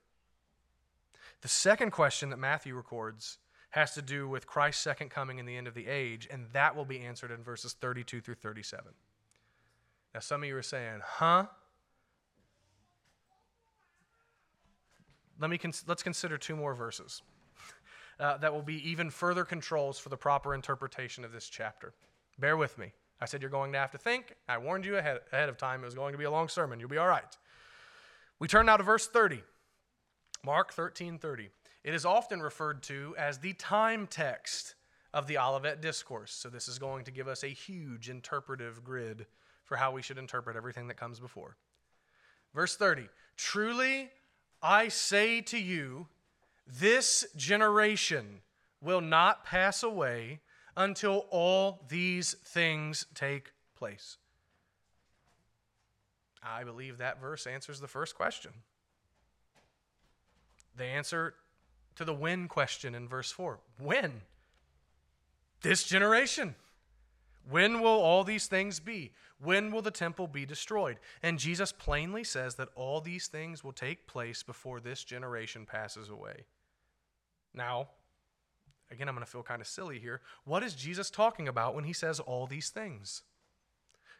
The second question that Matthew records has to do with Christ's second coming and the end of the age, and that will be answered in verses 32 through 37. Now, some of you are saying, huh? Let me let's consider two more verses uh, that will be even further controls for the proper interpretation of this chapter. Bear with me. I said you're going to have to think. I warned you ahead, ahead of time it was going to be a long sermon. You'll be all right. We turn now to verse 30. Mark 13:30. It is often referred to as the time text of the Olivet Discourse. So this is going to give us a huge interpretive grid for how we should interpret everything that comes before. Verse 30. Truly I say to you, this generation will not pass away until all these things take place. I believe that verse answers the first question. The answer to the when question in verse 4 when? This generation. When will all these things be? When will the temple be destroyed? And Jesus plainly says that all these things will take place before this generation passes away. Now, again, I'm going to feel kind of silly here. What is Jesus talking about when he says all these things?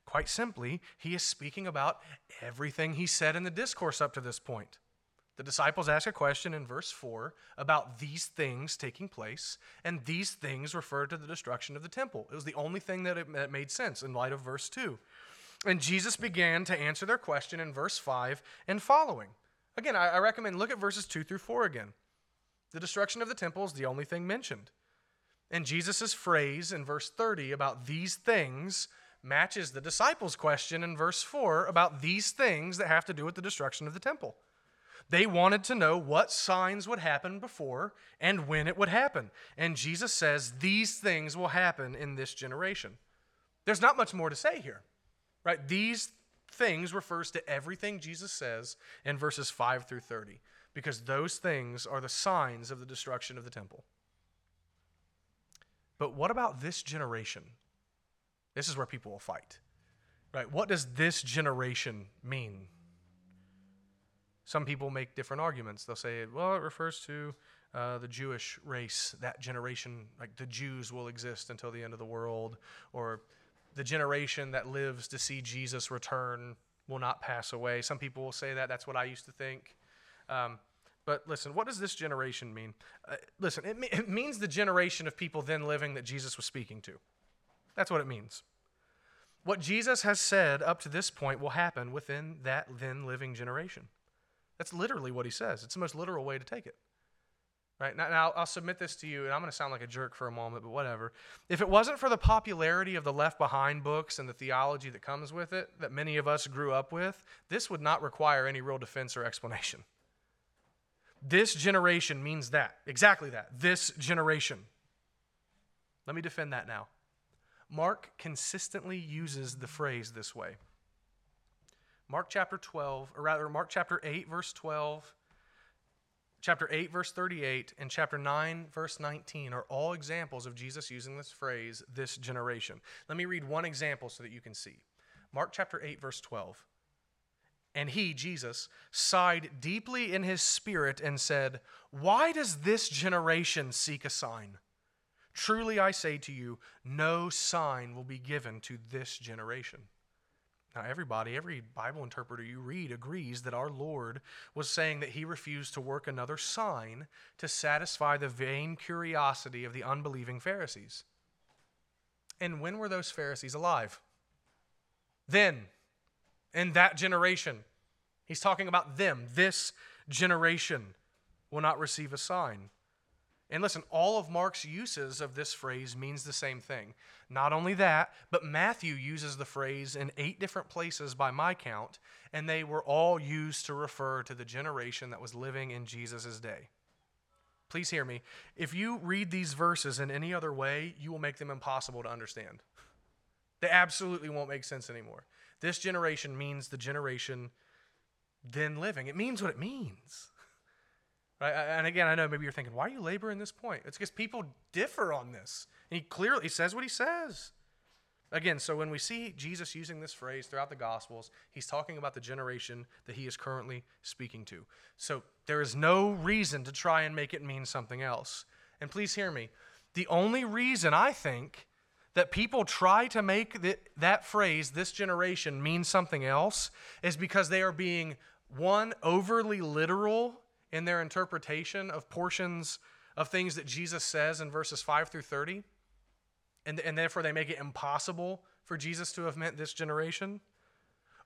Quite simply, he is speaking about everything he said in the discourse up to this point. The disciples ask a question in verse 4 about these things taking place, and these things refer to the destruction of the temple. It was the only thing that, it, that made sense in light of verse 2. And Jesus began to answer their question in verse 5 and following. Again, I, I recommend look at verses 2 through 4 again. The destruction of the temple is the only thing mentioned. And Jesus' phrase in verse 30 about these things matches the disciples' question in verse 4 about these things that have to do with the destruction of the temple. They wanted to know what signs would happen before and when it would happen. And Jesus says these things will happen in this generation. There's not much more to say here, right? These things refers to everything Jesus says in verses 5 through 30 because those things are the signs of the destruction of the temple. But what about this generation? This is where people will fight. Right? What does this generation mean? Some people make different arguments. They'll say, well, it refers to uh, the Jewish race, that generation, like the Jews will exist until the end of the world, or the generation that lives to see Jesus return will not pass away. Some people will say that. That's what I used to think. Um, but listen, what does this generation mean? Uh, listen, it, me- it means the generation of people then living that Jesus was speaking to. That's what it means. What Jesus has said up to this point will happen within that then living generation. That's literally what he says. It's the most literal way to take it. Right? Now, now, I'll submit this to you, and I'm going to sound like a jerk for a moment, but whatever. If it wasn't for the popularity of the Left Behind books and the theology that comes with it, that many of us grew up with, this would not require any real defense or explanation. This generation means that, exactly that, this generation. Let me defend that now. Mark consistently uses the phrase this way. Mark chapter 12, or rather, Mark chapter 8, verse 12, chapter 8, verse 38, and chapter 9, verse 19 are all examples of Jesus using this phrase, this generation. Let me read one example so that you can see. Mark chapter 8, verse 12. And he, Jesus, sighed deeply in his spirit and said, Why does this generation seek a sign? Truly I say to you, no sign will be given to this generation. Now, everybody, every Bible interpreter you read agrees that our Lord was saying that he refused to work another sign to satisfy the vain curiosity of the unbelieving Pharisees. And when were those Pharisees alive? Then, in that generation. He's talking about them. This generation will not receive a sign. And listen, all of Mark's uses of this phrase means the same thing. Not only that, but Matthew uses the phrase in eight different places by my count, and they were all used to refer to the generation that was living in Jesus' day. Please hear me. If you read these verses in any other way, you will make them impossible to understand. They absolutely won't make sense anymore. This generation means the generation then living. It means what it means. Right? And again, I know maybe you're thinking, why are you laboring this point? It's because people differ on this. And he clearly says what he says. Again, so when we see Jesus using this phrase throughout the Gospels, he's talking about the generation that he is currently speaking to. So there is no reason to try and make it mean something else. And please hear me. The only reason I think that people try to make the, that phrase, this generation, mean something else, is because they are being, one, overly literal in their interpretation of portions of things that Jesus says in verses 5 through 30, and, and therefore they make it impossible for Jesus to have meant this generation.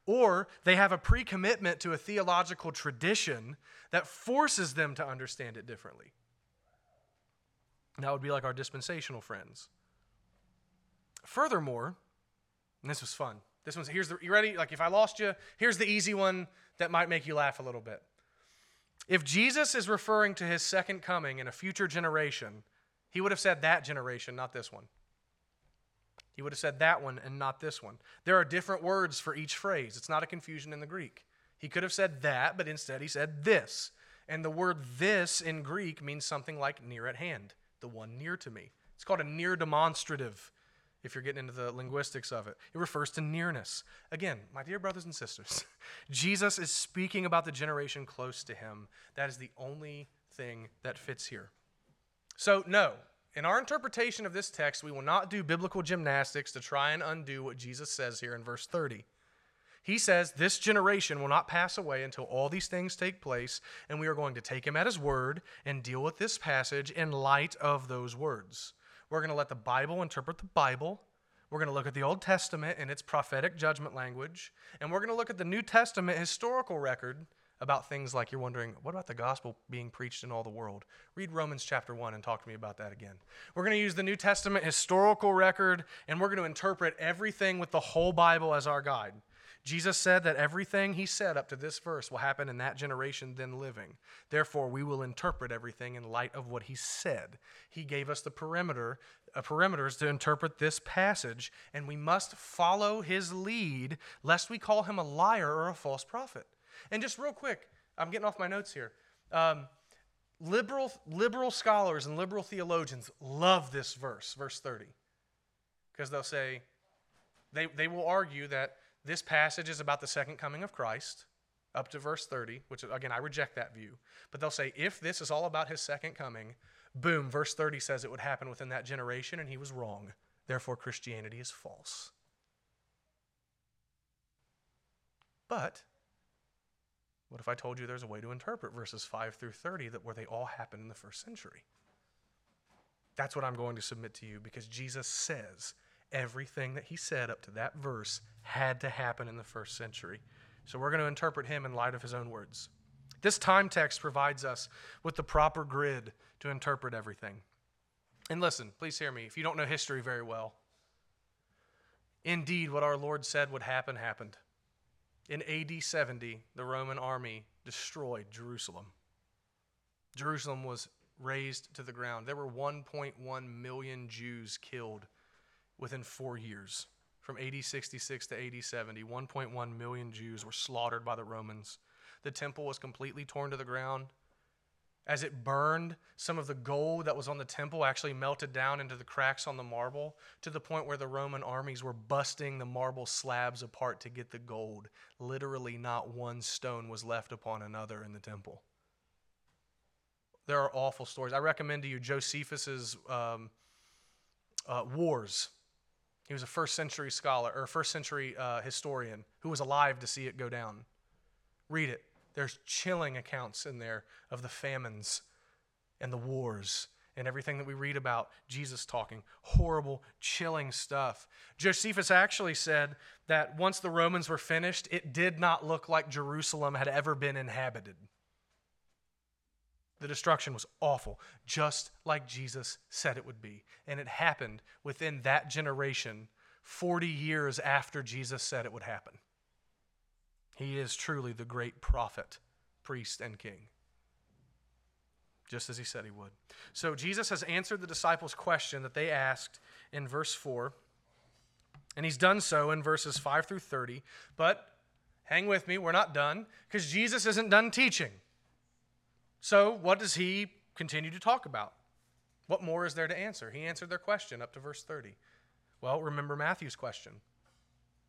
Or they have a pre commitment to a theological tradition that forces them to understand it differently. That would be like our dispensational friends. Furthermore, and this was fun. This one's here's the you ready? Like if I lost you, here's the easy one that might make you laugh a little bit. If Jesus is referring to his second coming in a future generation, he would have said that generation, not this one. He would have said that one and not this one. There are different words for each phrase. It's not a confusion in the Greek. He could have said that, but instead he said this. And the word this in Greek means something like near at hand, the one near to me. It's called a near demonstrative if you're getting into the linguistics of it. It refers to nearness. Again, my dear brothers and sisters, Jesus is speaking about the generation close to him. That is the only thing that fits here. So, no, in our interpretation of this text, we will not do biblical gymnastics to try and undo what Jesus says here in verse 30. He says, This generation will not pass away until all these things take place, and we are going to take him at his word and deal with this passage in light of those words. We're going to let the Bible interpret the Bible. We're going to look at the Old Testament and its prophetic judgment language. And we're going to look at the New Testament historical record about things like you're wondering, what about the gospel being preached in all the world? Read Romans chapter 1 and talk to me about that again. We're going to use the New Testament historical record and we're going to interpret everything with the whole Bible as our guide. Jesus said that everything he said up to this verse will happen in that generation then living. Therefore, we will interpret everything in light of what he said. He gave us the perimeter, uh, perimeters to interpret this passage, and we must follow his lead lest we call him a liar or a false prophet. And just real quick, I'm getting off my notes here. Um, liberal, liberal scholars and liberal theologians love this verse, verse 30, because they'll say, they, they will argue that this passage is about the second coming of Christ, up to verse 30, which again, I reject that view. But they'll say, if this is all about his second coming, boom, verse 30 says it would happen within that generation, and he was wrong. Therefore, Christianity is false. But what if I told you there's a way to interpret verses 5 through 30 that where they all happen in the first century? That's what I'm going to submit to you because Jesus says everything that he said up to that verse had to happen in the first century. So we're going to interpret him in light of his own words. This time text provides us with the proper grid to interpret everything. And listen, please hear me. If you don't know history very well, indeed, what our Lord said would happen happened. In AD 70, the Roman army destroyed Jerusalem. Jerusalem was razed to the ground. There were 1.1 million Jews killed within four years. From AD 66 to AD 70, 1.1 million Jews were slaughtered by the Romans. The temple was completely torn to the ground. As it burned, some of the gold that was on the temple actually melted down into the cracks on the marble to the point where the Roman armies were busting the marble slabs apart to get the gold. Literally, not one stone was left upon another in the temple. There are awful stories. I recommend to you Josephus's um, uh, Wars he was a first century scholar or first century uh, historian who was alive to see it go down. Read it. There's chilling accounts in there of the famines and the wars and everything that we read about Jesus talking. Horrible, chilling stuff. Josephus actually said that once the Romans were finished, it did not look like Jerusalem had ever been inhabited. The destruction was awful, just like Jesus said it would be. And it happened within that generation, 40 years after Jesus said it would happen. He is truly the great prophet, priest, and king, just as he said he would. So Jesus has answered the disciples' question that they asked in verse 4, and he's done so in verses 5 through 30. But hang with me, we're not done, because Jesus isn't done teaching. So, what does he continue to talk about? What more is there to answer? He answered their question up to verse 30. Well, remember Matthew's question.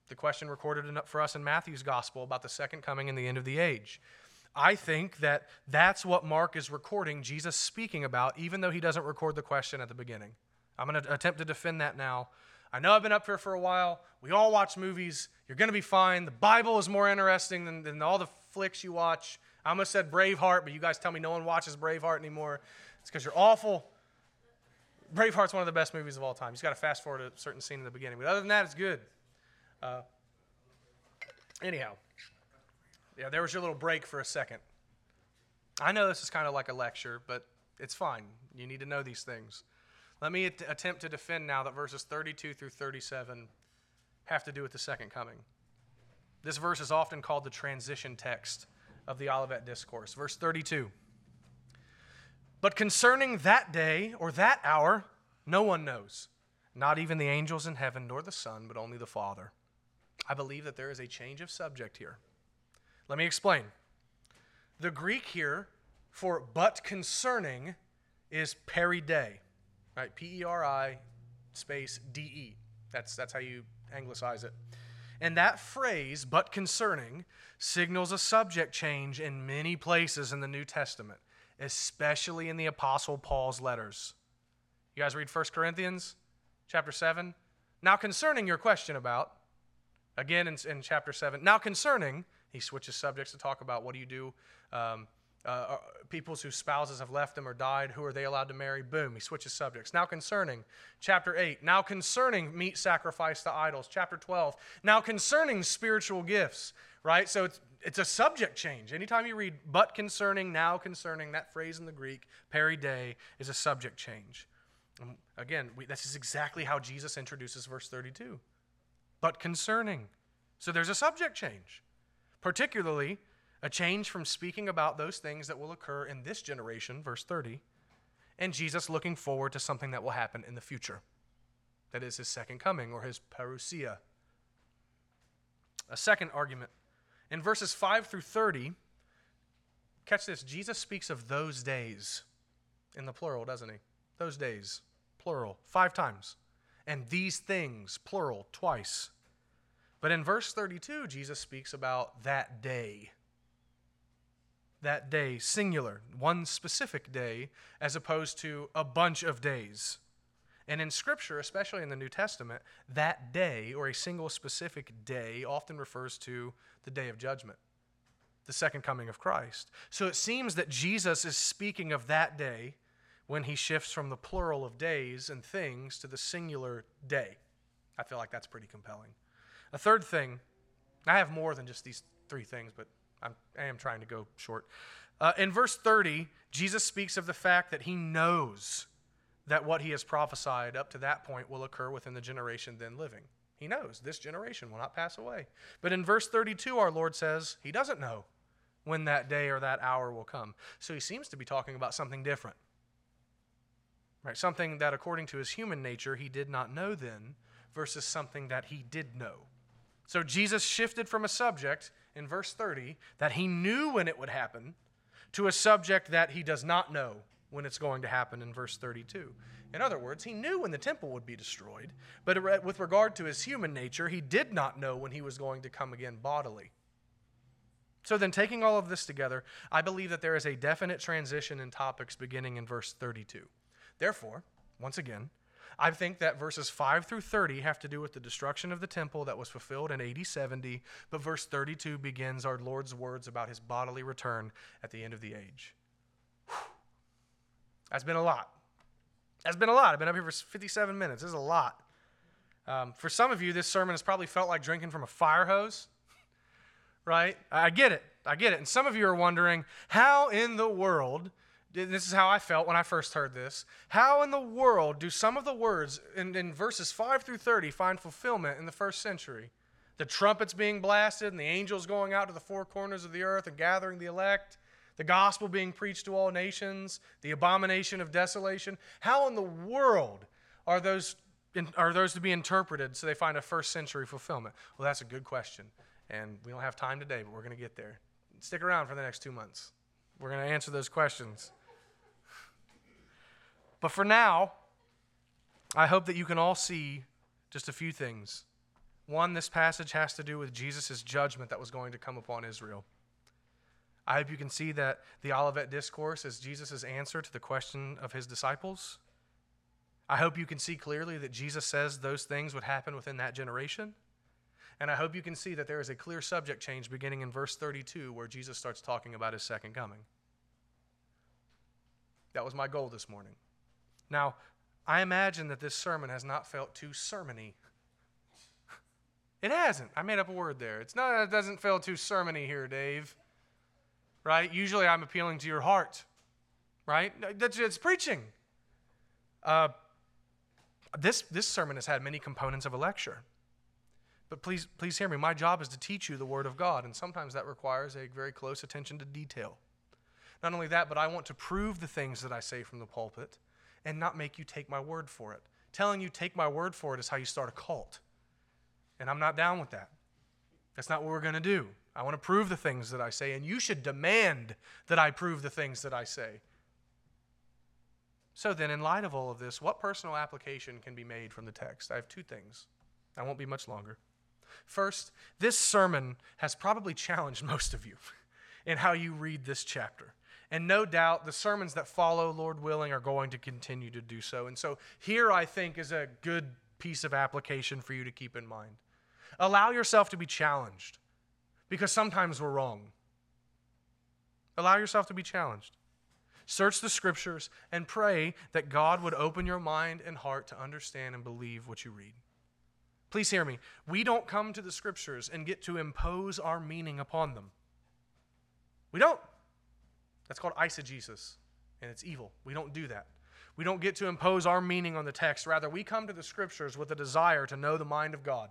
The question recorded for us in Matthew's gospel about the second coming and the end of the age. I think that that's what Mark is recording Jesus speaking about, even though he doesn't record the question at the beginning. I'm going to attempt to defend that now. I know I've been up here for a while. We all watch movies. You're going to be fine. The Bible is more interesting than, than all the flicks you watch. I almost said Braveheart, but you guys tell me no one watches Braveheart anymore. It's because you're awful. Braveheart's one of the best movies of all time. You just got to fast forward a certain scene in the beginning. But other than that, it's good. Uh, anyhow, yeah, there was your little break for a second. I know this is kind of like a lecture, but it's fine. You need to know these things. Let me at- attempt to defend now that verses 32 through 37 have to do with the second coming. This verse is often called the transition text of the Olivet Discourse. Verse 32. But concerning that day or that hour, no one knows, not even the angels in heaven, nor the Son, but only the Father. I believe that there is a change of subject here. Let me explain. The Greek here for but concerning is peride, right? P E R I space D E. That's, that's how you anglicize it. And that phrase, but concerning, signals a subject change in many places in the New Testament, especially in the Apostle Paul's letters. You guys read 1 Corinthians chapter 7? Now, concerning your question about, again in, in chapter 7, now concerning, he switches subjects to talk about what do you do um, uh, uh, peoples whose spouses have left them or died, who are they allowed to marry? Boom, he switches subjects. Now concerning, chapter 8, now concerning meat sacrifice to idols. Chapter 12, now concerning spiritual gifts, right? So it's, it's a subject change. Anytime you read but concerning, now concerning, that phrase in the Greek, peride, is a subject change. And again, we, this is exactly how Jesus introduces verse 32. But concerning, So there's a subject change, particularly a change from speaking about those things that will occur in this generation, verse 30, and Jesus looking forward to something that will happen in the future. That is his second coming or his parousia. A second argument. In verses 5 through 30, catch this Jesus speaks of those days in the plural, doesn't he? Those days, plural, five times. And these things, plural, twice. But in verse 32, Jesus speaks about that day. That day, singular, one specific day, as opposed to a bunch of days. And in Scripture, especially in the New Testament, that day, or a single specific day, often refers to the day of judgment, the second coming of Christ. So it seems that Jesus is speaking of that day when he shifts from the plural of days and things to the singular day. I feel like that's pretty compelling. A third thing, I have more than just these three things, but I'm, I am trying to go short. Uh, in verse 30, Jesus speaks of the fact that he knows that what he has prophesied up to that point will occur within the generation then living. He knows this generation will not pass away. But in verse 32, our Lord says he doesn't know when that day or that hour will come. So he seems to be talking about something different. Right? Something that according to his human nature he did not know then versus something that he did know. So Jesus shifted from a subject in verse 30 that he knew when it would happen to a subject that he does not know when it's going to happen in verse 32. In other words, he knew when the temple would be destroyed, but with regard to his human nature, he did not know when he was going to come again bodily. So then, taking all of this together, I believe that there is a definite transition in topics beginning in verse 32. Therefore, once again, I think that verses 5 through 30 have to do with the destruction of the temple that was fulfilled in AD 70, but verse 32 begins our Lord's words about his bodily return at the end of the age. Whew. That's been a lot. That's been a lot. I've been up here for 57 minutes. This is a lot. Um, for some of you, this sermon has probably felt like drinking from a fire hose, right? I get it. I get it. And some of you are wondering, how in the world this is how I felt when I first heard this. How in the world do some of the words in, in, verses 5 through 30 find fulfillment in the first century? The trumpets being blasted and the angels going out to the four corners of the earth and gathering the elect, the gospel being preached to all nations, the abomination of desolation. How in the world are those, are those to be interpreted so they find a first century fulfillment? Well, that's a good question. And we don't have time today, but we're going to get there. Stick around for the next two months. We're going to answer those questions. But for now, I hope that you can all see just a few things. One, this passage has to do with Jesus' judgment that was going to come upon Israel. I hope you can see that the Olivet Discourse is Jesus' answer to the question of his disciples. I hope you can see clearly that Jesus says those things would happen within that generation. And I hope you can see that there is a clear subject change beginning in verse 32 where Jesus starts talking about his second coming. That was my goal this morning. Now, I imagine that this sermon has not felt too sermony. It hasn't. I made up a word there. It's not. It doesn't feel too sermony here, Dave. Right? Usually, I'm appealing to your heart. Right? That's it's preaching. Uh, this this sermon has had many components of a lecture. But please, please hear me. My job is to teach you the Word of God, and sometimes that requires a very close attention to detail. Not only that, but I want to prove the things that I say from the pulpit and not make you take my word for it. Telling you take my word for it is how you start a cult. And I'm not down with that. That's not what we're going to do. I want to prove the things that I say, and you should demand that I prove the things that I say. So, then, in light of all of this, what personal application can be made from the text? I have two things. I won't be much longer. First, this sermon has probably challenged most of you in how you read this chapter. And no doubt the sermons that follow, Lord willing, are going to continue to do so. And so here, I think, is a good piece of application for you to keep in mind. Allow yourself to be challenged because sometimes we're wrong. Allow yourself to be challenged. Search the scriptures and pray that God would open your mind and heart to understand and believe what you read. Please hear me. We don't come to the scriptures and get to impose our meaning upon them. We don't. That's called eisegesis, and it's evil. We don't do that. We don't get to impose our meaning on the text. Rather, we come to the scriptures with a desire to know the mind of God.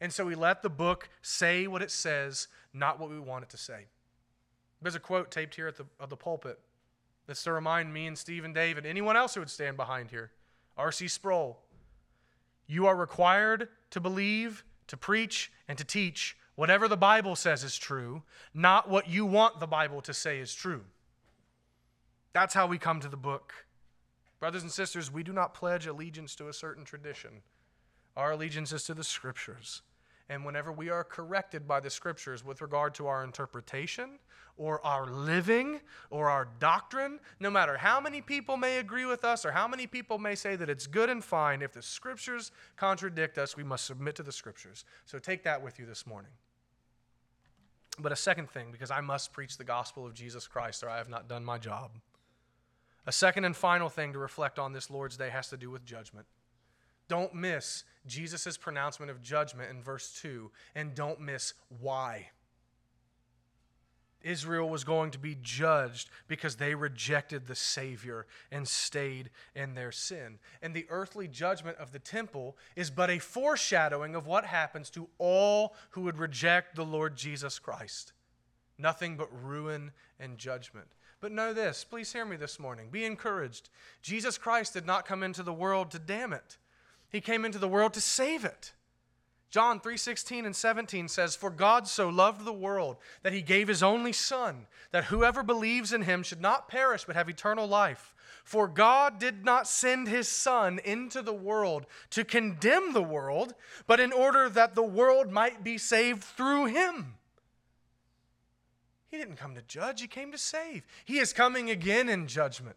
And so we let the book say what it says, not what we want it to say. There's a quote taped here at the, of the pulpit that's to remind me and Steve and David, anyone else who would stand behind here. R.C. Sproul. You are required to believe, to preach, and to teach whatever the Bible says is true, not what you want the Bible to say is true. That's how we come to the book. Brothers and sisters, we do not pledge allegiance to a certain tradition. Our allegiance is to the Scriptures. And whenever we are corrected by the Scriptures with regard to our interpretation or our living or our doctrine, no matter how many people may agree with us or how many people may say that it's good and fine, if the Scriptures contradict us, we must submit to the Scriptures. So take that with you this morning. But a second thing, because I must preach the gospel of Jesus Christ or I have not done my job. A second and final thing to reflect on this Lord's Day has to do with judgment. Don't miss Jesus' pronouncement of judgment in verse 2, and don't miss why. Israel was going to be judged because they rejected the Savior and stayed in their sin. And the earthly judgment of the temple is but a foreshadowing of what happens to all who would reject the Lord Jesus Christ. Nothing but ruin and judgment. But know this, please hear me this morning. Be encouraged. Jesus Christ did not come into the world to damn it. He came into the world to save it. John 3:16 and 17 says, "For God so loved the world that he gave his only son, that whoever believes in him should not perish but have eternal life. For God did not send his son into the world to condemn the world, but in order that the world might be saved through him." He didn't come to judge, he came to save. He is coming again in judgment.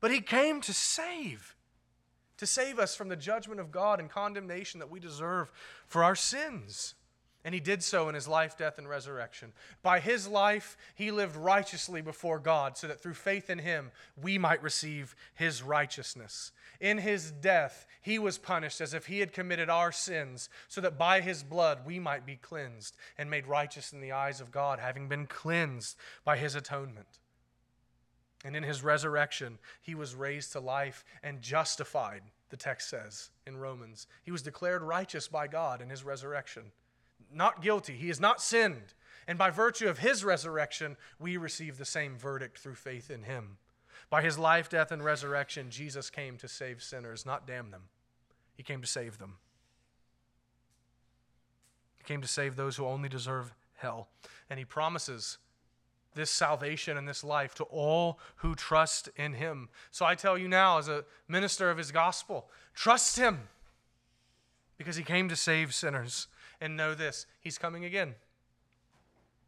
But he came to save to save us from the judgment of God and condemnation that we deserve for our sins. And he did so in his life, death, and resurrection. By his life, he lived righteously before God, so that through faith in him, we might receive his righteousness. In his death, he was punished as if he had committed our sins, so that by his blood we might be cleansed and made righteous in the eyes of God, having been cleansed by his atonement. And in his resurrection, he was raised to life and justified, the text says in Romans. He was declared righteous by God in his resurrection. Not guilty. He has not sinned. And by virtue of his resurrection, we receive the same verdict through faith in him. By his life, death, and resurrection, Jesus came to save sinners, not damn them. He came to save them. He came to save those who only deserve hell. And he promises this salvation and this life to all who trust in him. So I tell you now, as a minister of his gospel, trust him because he came to save sinners. And know this, he's coming again.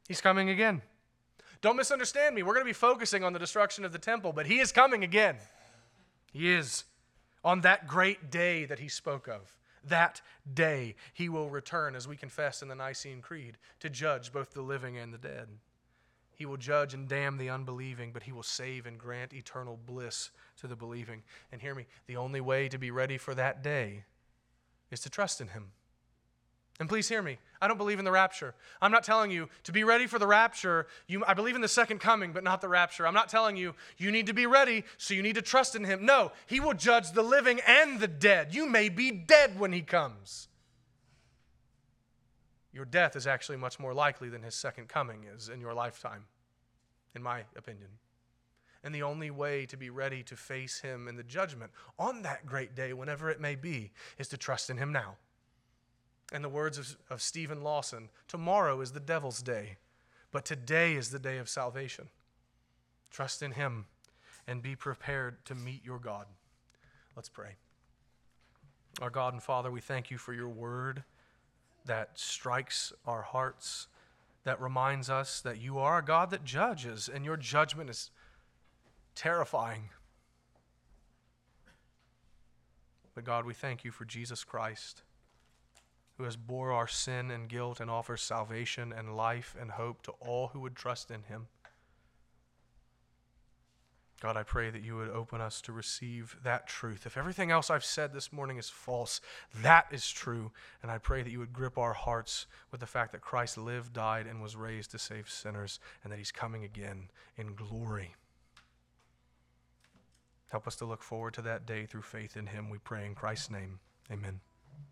He's coming again. Don't misunderstand me. We're going to be focusing on the destruction of the temple, but he is coming again. He is on that great day that he spoke of. That day he will return, as we confess in the Nicene Creed, to judge both the living and the dead. He will judge and damn the unbelieving, but he will save and grant eternal bliss to the believing. And hear me, the only way to be ready for that day is to trust in him. And please hear me. I don't believe in the rapture. I'm not telling you to be ready for the rapture. You, I believe in the second coming, but not the rapture. I'm not telling you you need to be ready, so you need to trust in him. No, he will judge the living and the dead. You may be dead when he comes. Your death is actually much more likely than his second coming is in your lifetime, in my opinion. And the only way to be ready to face him in the judgment on that great day, whenever it may be, is to trust in him now. In the words of, of Steven Lawson, tomorrow is the devil's day, but today is the day of salvation. Trust in him and be prepared to meet your God. Let's pray. Our God and Father, we thank you for your word that strikes our hearts, that reminds us that you are a God that judges, and your judgment is terrifying. But God, we thank you for Jesus Christ, who has bore our sin and guilt and offers salvation and life and hope to all who would trust in him. God, I pray that you would open us to receive that truth. If everything else I've said this morning is false, that is true. And I pray that you would grip our hearts with the fact that Christ lived, died, and was raised to save sinners, and that he's coming again in glory. Help us to look forward to that day through faith in him, we pray in Christ's name. Amen.